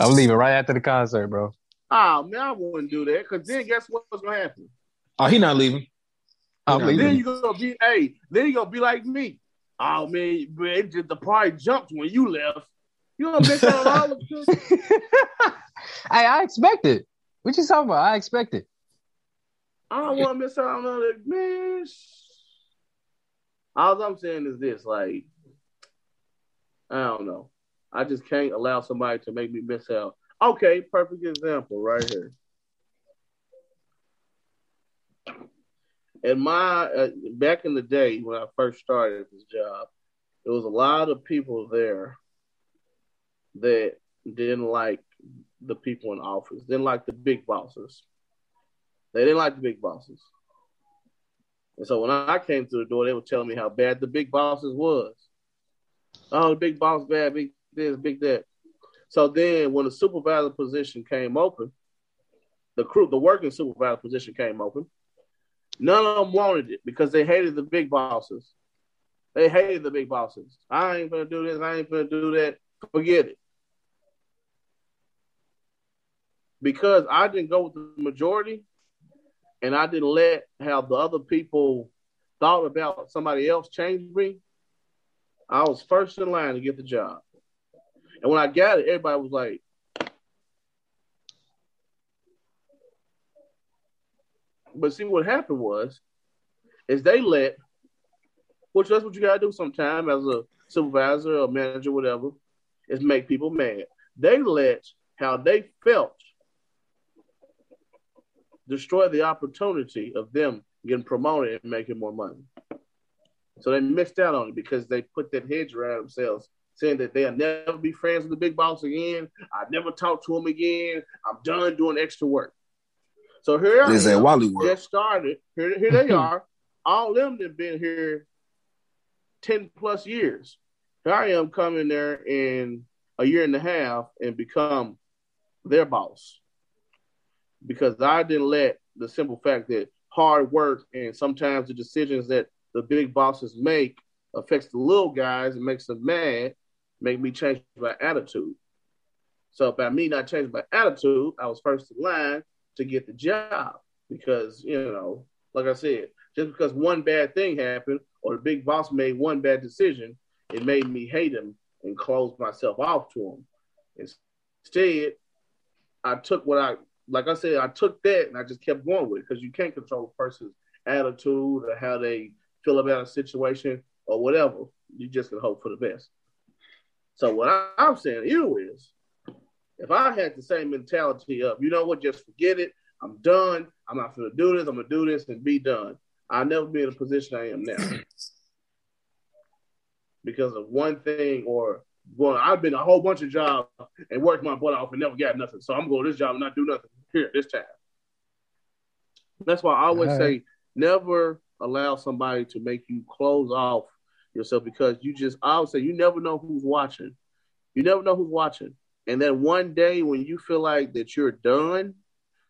I'm leaving right after the concert, bro. oh man, I wouldn't do that because then guess what- was gonna happen? Oh, he not leaving. I'm leaving. Then you gonna be hey, then you gonna be like me. Oh man, man it just, the party jumped when you left. You gonna miss out on all of this. hey, I expect it. What you talking about? I expect it. I don't want to miss out on all that, man. All I'm saying is this: like, I don't know. I just can't allow somebody to make me miss out. Okay, perfect example right here. In my uh, back in the day when I first started this job, there was a lot of people there that didn't like the people in office, didn't like the big bosses. They didn't like the big bosses. And so when I came through the door, they were telling me how bad the big bosses was. Oh, big boss bad, big this, big that. So then when the supervisor position came open, the crew, the working supervisor position came open, none of them wanted it because they hated the big bosses. They hated the big bosses. I ain't gonna do this, I ain't gonna do that. Forget it. Because I didn't go with the majority, and I didn't let how the other people thought about somebody else change me, I was first in line to get the job. And when I got it, everybody was like, but see what happened was, is they let, which that's what you gotta do sometime as a supervisor or manager, whatever, is make people mad. They let how they felt destroy the opportunity of them getting promoted and making more money. So they missed out on it because they put that hedge around themselves, saying that they'll never be friends with the big boss again. I never talk to him again. I'm done doing extra work. So here I There's that am, Wally world. just started. Here, here they are. All them have been here ten plus years. Here I am coming there in a year and a half and become their boss. because I didn't let the simple fact that hard work and sometimes the decisions that the big bosses make affects the little guys and makes them mad, make me change my attitude. So by me not changing my attitude, I was first in line to get the job because you know, like I said, just because one bad thing happened or the big boss made one bad decision, it made me hate him and close myself off to him. Instead, I took what I like I said, I took that and I just kept going with it because you can't control a person's attitude or how they feel about a situation or whatever. You just can hope for the best. So what I, I'm saying to you is, if I had the same mentality of, you know what, just forget it. I'm done. I'm not going to do this. I'm going to do this and be done. I'll never be in the position I am now because of one thing or going. I've been a whole bunch of jobs and worked my butt off and never got nothing. So I'm going to this job and not do nothing here this time. That's why I always say never allow somebody to make you close off yourself because you just I would say you never know who's watching. You never know who's watching. And then one day when you feel like that you're done,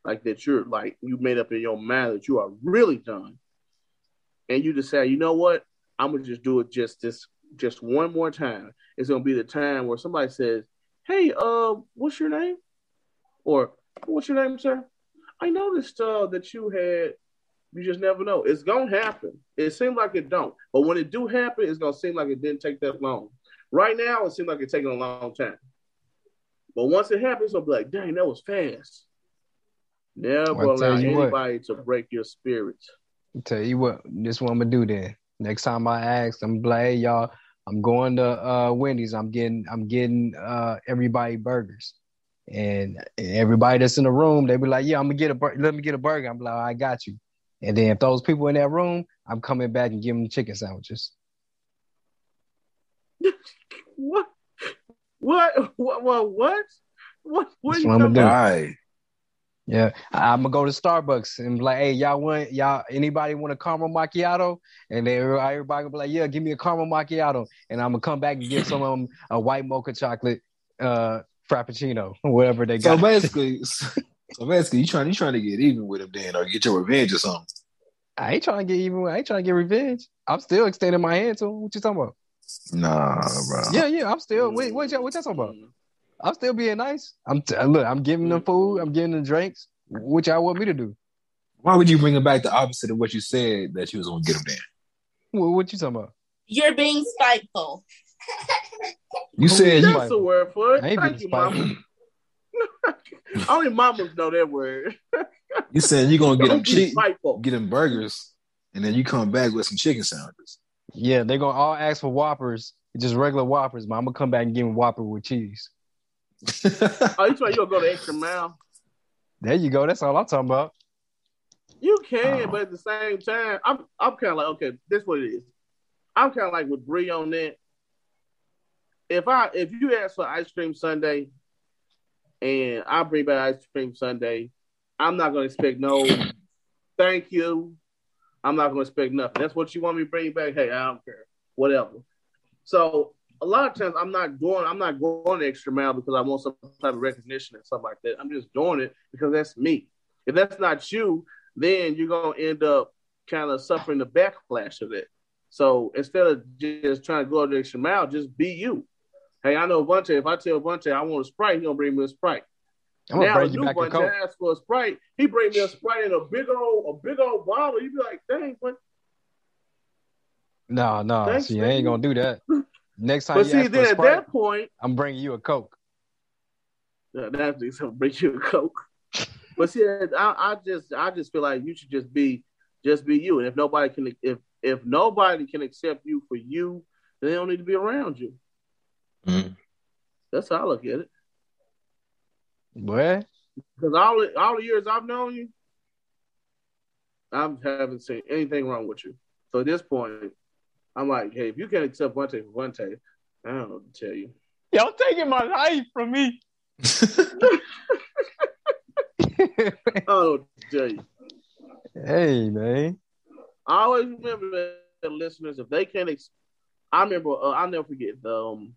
like that you're like you made up in your mind that you are really done, and you decide, you know what, I'm gonna just do it just this just one more time. It's gonna be the time where somebody says, Hey, uh, what's your name? Or what's your name, sir? I noticed uh that you had you just never know. It's gonna happen. It seems like it don't, but when it do happen, it's gonna seem like it didn't take that long. Right now, it seems like it's taking a long time. But once it happens, I'll be like, dang, that was fast. Never Well, allow you what. anybody to break your spirit. Tell you what, this what I'm gonna do then. Next time I ask, I'm like, hey, y'all, I'm going to uh Wendy's. I'm getting I'm getting uh everybody burgers. And everybody that's in the room, they be like, Yeah, I'm gonna get a bur- let me get a burger. I'm like, I got you. And then if those people in that room, I'm coming back and giving them chicken sandwiches. What? What? What? What? What? What? What? That's you what I'm gonna do. about? Right. Yeah, I- I'm gonna go to Starbucks and be like, "Hey, y'all want y'all anybody want a caramel macchiato?" And then everybody everybody gonna be like, "Yeah, give me a caramel macchiato," and I'm gonna come back and give some of them a white mocha chocolate uh frappuccino, whatever they got. So basically, so basically, you trying you trying to get even with him then, or get your revenge or something. I ain't trying to get even. I ain't trying to get revenge. I'm still extending my hand to him. What you talking about? Nah, bro. Yeah, yeah. I'm still. Wait, what y'all, what y'all talking about? I'm still being nice. I'm t- look. I'm giving them food. I'm giving them drinks. What y'all want me to do? Why would you bring it back the opposite of what you said that you was gonna get them then? What, what you talking about? You're being spiteful. You said you, That's the word for it. I ain't Thank being you, mama. Only mamas know that word. you said you're gonna get him Don't be cheap, get them burgers, and then you come back with some chicken sandwiches. Yeah, they're gonna all ask for Whoppers, just regular Whoppers. But I'm gonna come back and give them Whopper with cheese. Oh, you trying you gonna go the extra mile? There you go. That's all I'm talking about. You can, Oh. but at the same time, I'm I'm kind of like, okay, this what it is. I'm kind of like with Bree on that. If I if you ask for ice cream sundae, and I bring back ice cream sundae, I'm not gonna expect no thank you. I'm not gonna expect nothing. That's what you want me to bring back. Hey, I don't care, whatever. So a lot of times I'm not going. I'm not going the extra mile because I want some type of recognition and something like that. I'm just doing it because that's me. If that's not you, then you're gonna end up kind of suffering the backlash of it. So instead of just trying to go the extra mile, just be you. Hey, I know Vontae. If I tell Vontae I want a sprite, he gonna bring me a sprite. I'm gonna now bring the you new back a Vontae coke. asks for a sprite. He bring me a sprite in a big old a big old bottle. You be like, dang, what? No, no. Thanks, see, I ain't gonna do that. Next time But you see, ask for then a at Sprite, that point, I'm bringing you a coke. uh, that's gonna bring you a coke. But see, I, I just I just feel like you should just be just be you. And if nobody can if if nobody can accept you for you, then they don't need to be around you. Mhm. That's how I look at it. Boy, Because all the, all the years I've known you, I haven't seen anything wrong with you. So at this point, I'm like, hey, if you can't accept one take for one take, I don't know what to tell you. y'all taking my life from me. I don't know to tell you. hey, man. I always remember that the listeners, if they can't, ex- I remember, uh, I'll never forget. The, um,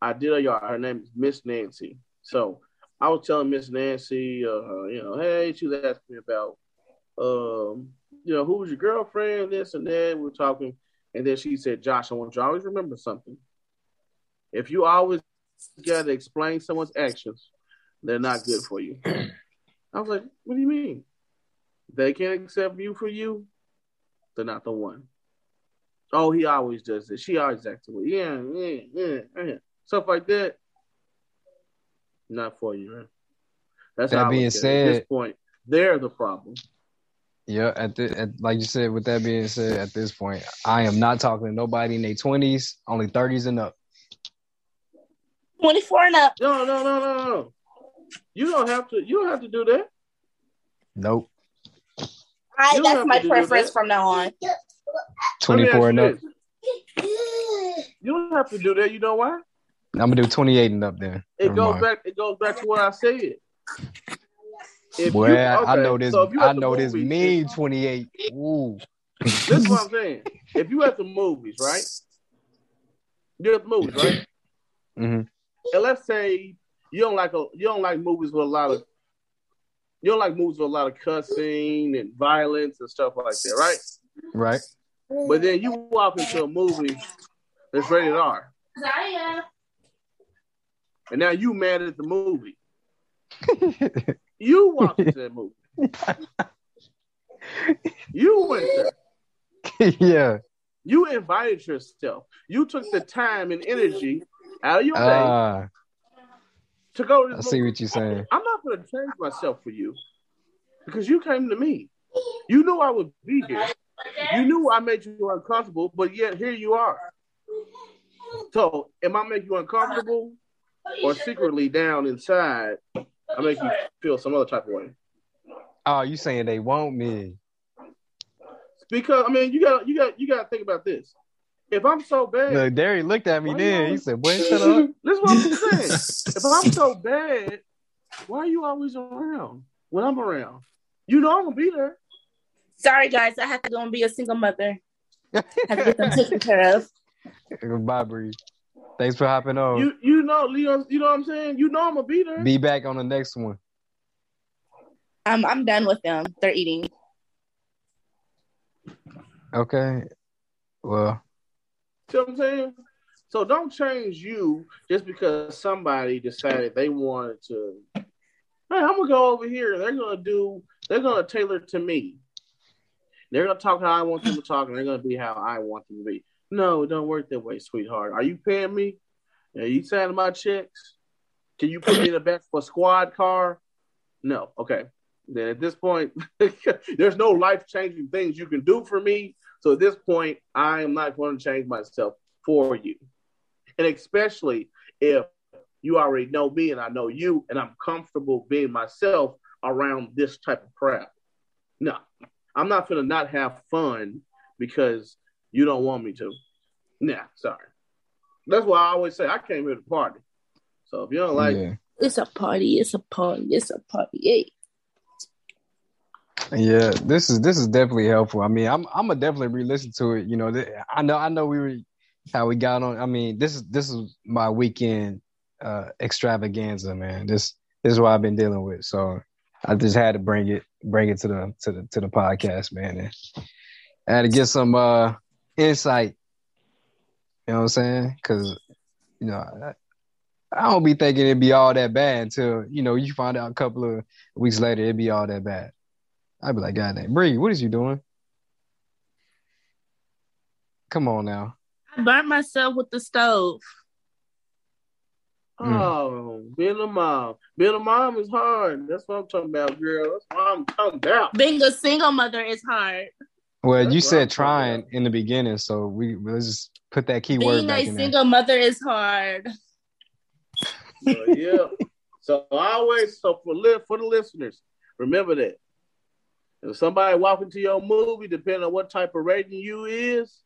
I did a yard. Her name is Miss Nancy. So I was telling Miss Nancy, uh, you know, hey, she was asking me about, um, you know, who was your girlfriend, this and that. We were talking, and then she said, Josh, I want you to always remember something. If you always got to explain someone's actions, they're not good for you. I was like, what do you mean? They can't accept you for you, they're not the one. Oh, he always does this. She always acts away. Yeah, yeah, yeah, yeah. Stuff like that. Not for you, man. That's That how being look at it. said- at this point, they're the problem. Yeah, at the at, like you said. With that being said, at this point, I am not talking to nobody in their twenties, only thirties and up. 24 and up. No, no, no, no, no. You don't have to. You don't have to do that. Nope, I, that's my preference that. from now on. Let me twenty ask four you and up. You don't have to do that. You know why? I'm gonna do twenty eight and up then. It Never goes mind. back. It goes back to what I said. If Boy, you- I- I know this. so I at the know this movies, mean twenty eight. Ooh, This is what I'm saying. If you at the movies, right? You're at the movies, right? hmm And let's say you don't like a you don't like movies with a lot of you don't like movies with a lot of cussing and violence and stuff like that, right? right. But then you walk into a movie that's rated R, and now you mad at the movie. You walked into that movie. You went there. yeah. You invited yourself. You took the time and energy out of your day Ah, to go to I see movie. what you're saying. I'm not going to change myself for you because you came to me. You knew I would be here. You knew I made you uncomfortable, but yet here you are. So, am I making you uncomfortable or secretly down inside, I make you feel some other type of way? Oh, you saying they want me? Because I mean, you got you got you got to think about this. If I'm so bad, Look, Derry looked at me then. you He said, "Boy, shut up." This is what I'm saying. if I'm so bad, why are you always around when I'm around? You know I'm gonna be there. Sorry, guys. I have to go and be a single mother. have to get them taken care of. Bye, Bree. Thanks for hopping on. You you know Leon. You know what I'm saying. You know I'm gonna be back on the next one. I'm I'm done with them. They're eating. Okay. Well, See what I'm saying? So don't change you just because somebody decided they wanted to. Hey, I'm gonna go over here. They're gonna do. They're gonna tailor to me. They're gonna talk how I want them to talk, and they're gonna be how I want them to be. No, it don't work that way, sweetheart. Are you paying me? Are you signing my checks? Can you put me in the back for a squad car? No. Okay. Then at this point, there's no life changing things you can do for me. So at this point, I am not going to change myself for you. And especially if you already know me and I know you, and I'm comfortable being myself around this type of crap. No, I'm not going to not have fun because you don't want me to. Nah, sorry. That's why I always say I came here to party. So if you don't like, yeah, It's a party. It's a party. It's a party. Hey. yeah. This is this is definitely helpful. I mean, I'm I'm gonna definitely re-listen to it. You know, th- I know I know we were how we got on. I mean, this is this is my weekend uh extravaganza, man. This this is what I've been dealing with. So I just had to bring it bring it to the to the to the podcast, man. And I had to get some uh insight. You know what I'm saying? Because you know. I, I don't be thinking it'd be all that bad until you know you find out a couple of weeks later it'd be all that bad. I'd be like, God damn, Bree, what is you doing? Come on now. I burnt myself with the stove. Mm. oh, being a mom, being a mom is hard. That's what I'm talking about, girl. That's what I'm talking about. Being a single mother is hard. Well, That's you said trying in the beginning, so we let's just put that key word Being back a in there. single mother is hard. But yeah. So always, so for li- for the listeners, remember that if somebody walk into your movie, depending on what type of rating you is,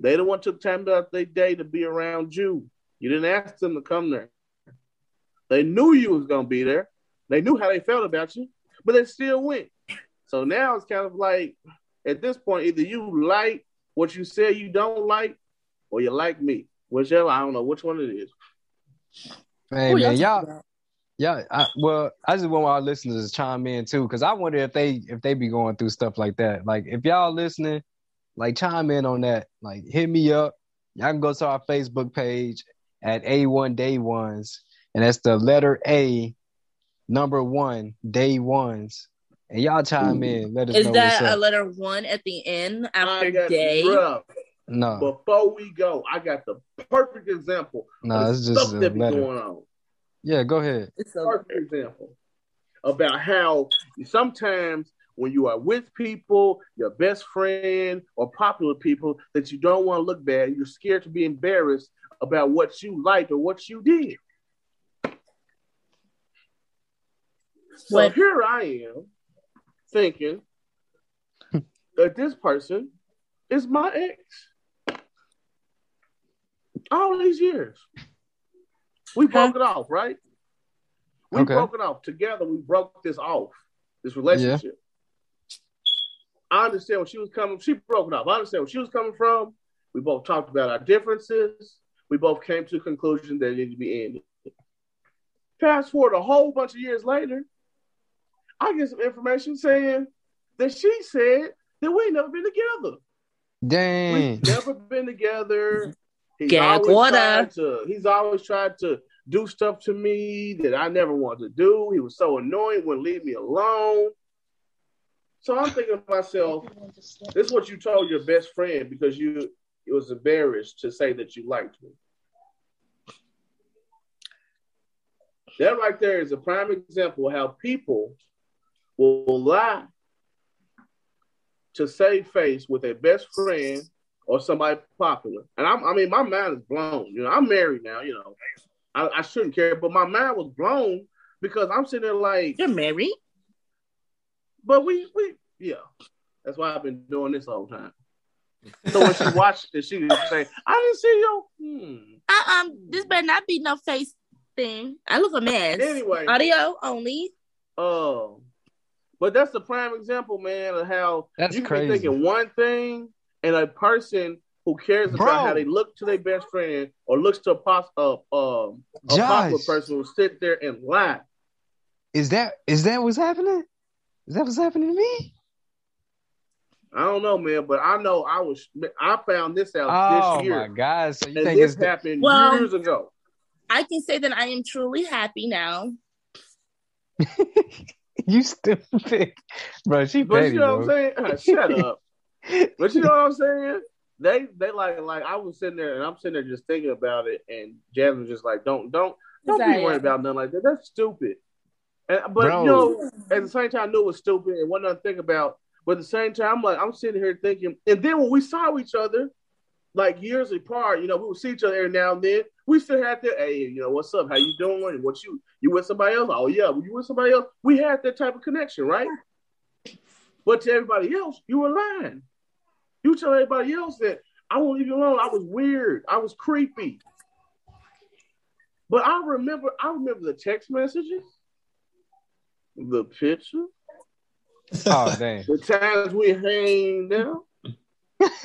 they don't want took time out their day to be around you. You didn't ask them to come there. They knew you was gonna be there. They knew how they felt about you, but they still went. So now it's kind of like at this point, either you like what you say you don't like, or you like me. Whichever, I don't know which one it is. Hey Who man, y'all talking y'all about? Yeah, I, well, I just want our listeners to chime in too, because I wonder if they if they be going through stuff like that. Like, if y'all listening, like chime in on that. Like, hit me up. Y'all can go to our Facebook page at A1 Day Ones, and that's the letter A, number one, Day Ones, and y'all chime in. Let us Is know that a letter one at the end I after day? bruh, No, Before we go, I got the perfect example. no, of the it's just stuff a that be letter. going on. Yeah, go ahead. It's a perfect example about how sometimes when you are with people, your best friend or popular people that you don't want to look bad, you're scared to be embarrassed about what you liked or what you did. So What- here I am thinking that this person is my ex. All these years. We broke it off, right? We Okay. broke it off. Together, we broke this off, this relationship. I understand where she was coming. She broke it off. I understand where she was coming from. We both talked about our differences. We both came to the conclusion that it needed to be ended. Fast forward a whole bunch of years later, I get some information saying that she said that we ain't never been together. Dang. We've never been together. He's Gag always water. tried to. He's always tried to do stuff to me that I never wanted to do. He was so annoying, wouldn't leave me alone. So I'm thinking to myself, this is what you told your best friend because you it was embarrassed to say that you liked me. That right there is a prime example of how people will lie to save face with a best friend or somebody popular. And I'm, I mean, my mind is blown. You know, I'm married now. You know, I, I shouldn't care, but my mind was blown because I'm sitting there like, You're married? but we, we, yeah. That's why I've been doing this all the time. So when she watched it, she say, "I didn't see you." Hmm. Uh um, this better not be no face thing. I look a mess. Anyway. audio only. Oh, but that's the prime example, man, of how That's you can crazy. be thinking one thing, and a person who cares about Bro. how they look to their best friend or looks to a, pos- uh, um, a popular person will sit there and lie. Is that is that what's happening? Is that what's happening to me? I don't know, man, but I know I was. I found this out Oh this year, Oh my god! So you and think this it's happened Well- years ago. I can say that I am truly happy now. you stupid, bro? She But petty, you know what. I'm saying? Shut up. But you know what I'm saying? They they like like I was sitting there and I'm sitting there just thinking about it, and Jasmine was just like, don't don't don't be Desire. worried about nothing like that. That's stupid. And but Bro. you know, at the same time, I knew it was stupid and wasn't nothing to think about. But at the same time, I'm like, I'm sitting here thinking, and then when we saw each other, like years apart, you know, we would see each other every now and then. We still had that, hey, you know, what's up? How you doing? What you you with somebody else? Oh yeah, you with somebody else? We had that type of connection, right? But to everybody else, you were lying. You tell everybody else that I won't leave you alone. I was weird. I was creepy. But I remember, I remember the text messages, the picture, Oh damn! the times we hanged out,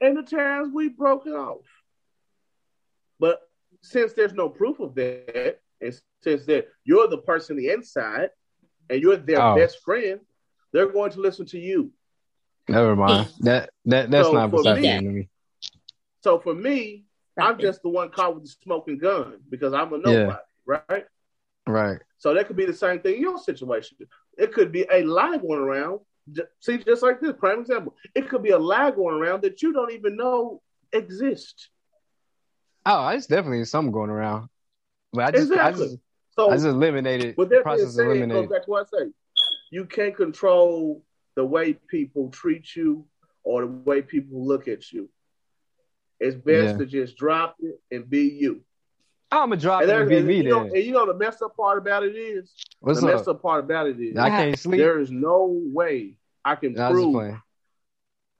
and the times we broke it off. But since there's no proof of that, and since that you're the person on the inside and you're their Oh. best friend, they're going to listen to you. Never mind. That that that's So not what's for me- happening to me. So for me, I'm just the one caught with the smoking gun because I'm a Yeah. nobody, right? Right. So that could be the same thing in your situation. It could be a lie going around. See, just like this, prime example. It could be a lie going around that you don't even know exists. Oh, it's definitely something going around. But I just Exactly. I just So I just eliminated with the that process said, it goes eliminated. back to what I say. You can't control the way people treat you or the way people look at you. It's best Yeah. to just drop it and be you. I'm gonna drop And, it and be and me you know, and you know the messed up part about it is What's the up? messed up part about it is I can't sleep. there is no way I can Nah, I prove playing.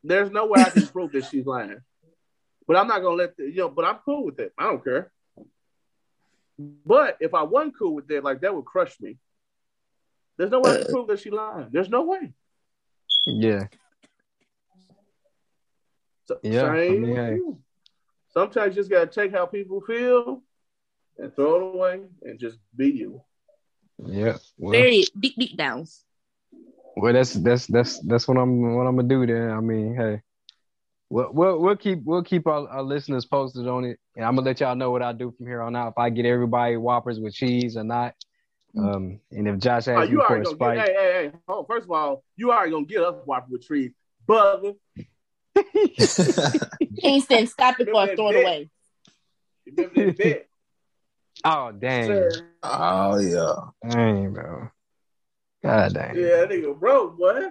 there's no way I can prove that she's lying. But I'm not gonna let the, you know, but I'm cool with it. I don't care. But if I wasn't cool with that, like that would crush me. There's no way I can uh, prove that she lied. There's no way. Yeah. So, Yeah, I mean, hey. Sometimes you just gotta take how people feel and throw it away and just be you. Yeah. Well, Very deep, deep down. well, that's that's that's that's what I'm what I'm gonna do then. I mean, hey, we'll we'll, we'll keep we'll keep our, our listeners posted on it, and I'm gonna let y'all know what I do from here on out. If I get everybody whoppers with cheese or not, um, and if Josh Oh, asks you me for already a gonna get, spike, hey, hey, hey. Hold. First of all, you already gonna get us whopping with cheese, Bubba, Kingston, stop it before I throw it away. remember that bet? oh dang, Sir. Oh yeah. dang, bro, god dang. Yeah, nigga broke, boy.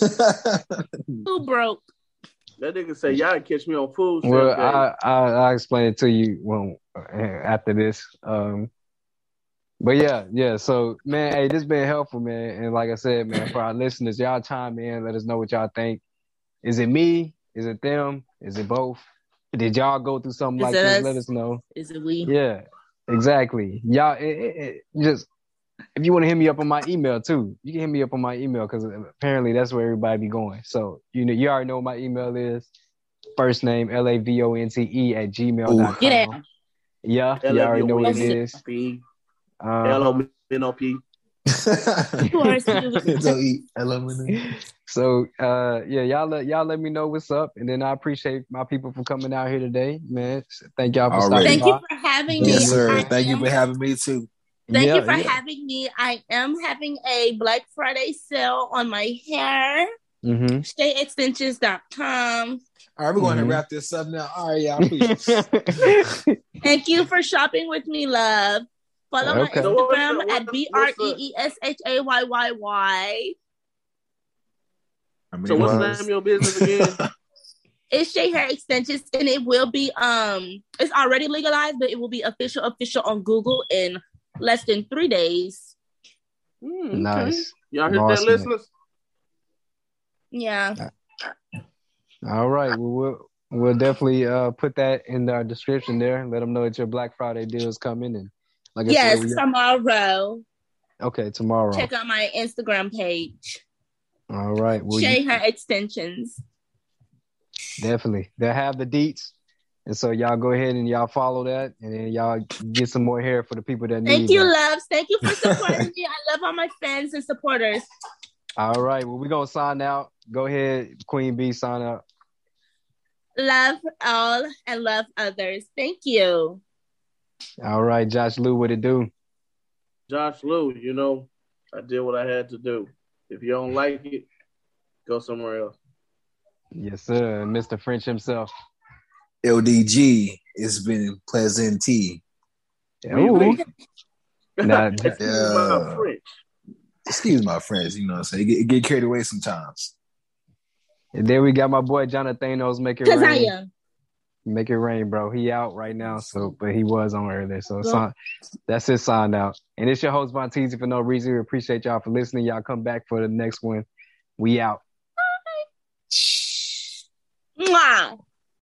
Who broke? That nigga say y'all catch me on food. Well, day. I, I I'll explain it to you when after this. Um, but yeah, yeah. So man, hey, this been helpful, man. And like I said, man, for our listeners, y'all chime in, let us know what y'all think. Is it me? Is it them? Is it both? Did y'all go through something Is like this? us? Let us know. Is it we? Yeah, exactly. Y'all, it, it, it, just if you want to hit me up on my email too, you can hit me up on my email because apparently that's where everybody be going. So you know, you already know what my email is. First name L A V O N T E at gmail.com. Get out. Yeah, you already know what it L-A-V-O-N-T-E. is. P L O N O P. Who are you? Don't eat aluminum. so uh, yeah, y'all let y'all let me know what's up, and then I appreciate my people for coming out here today, man. Thank y'all for Already. stopping Thank you for having me. Yes, sir. I Thank you for having me too. Thank Yeah, you for yeah. having me. I am having a Black Friday sale on my hair. Mm-hmm. StayExtensions.com. All right, we're going Mhm. to wrap this up now. All right, y'all. Peace. Thank you for shopping with me, love. Follow Okay. my Instagram the- at what's- B what's R the- E E S H A Y Y Y. I mean, So what's the name of your business again? It's Shay Hair Extensions, and it will be um. It's already legalized, but it will be official official on Google in less than three days. Hmm, okay. nice. Y'all hear Awesome. that, listeners? Yeah. All right. Well, we'll we'll definitely uh, put that in our description there. Let them know that your Black Friday deal is coming, and like I Yes, said, we, tomorrow. okay, tomorrow. Check out my Instagram page. All right. Well, Shay you, Hair Extensions. definitely they have the deets, and so y'all go ahead and y'all follow that, and then y'all get some more hair for the people that Thank need Thank you, that. loves. Thank you for supporting me. I love all my fans and supporters. All right. Well, we're gonna sign out. Go ahead, Queen B, sign out. Love all and love others. Thank you. All right, Josh Lou, what it do? Josh Lou, you know, I did what I had to do. If you don't like it, go somewhere else. Yes, sir. Mr. French himself. LDG. It's been pleasant tea. Ooh. Nah, Excuse Yeah. my Excuse my friends, you know what I'm saying? Get, get carried away sometimes. and then we got my boy Jonathanos make it Because I rain. am. Make it rain, bro. He out right now, so but he was on earlier. So Go. sign, that's his sign out. And it's your host Von Teasy for no reason. We appreciate y'all for listening. Y'all come back for the next one. We out. Mwah.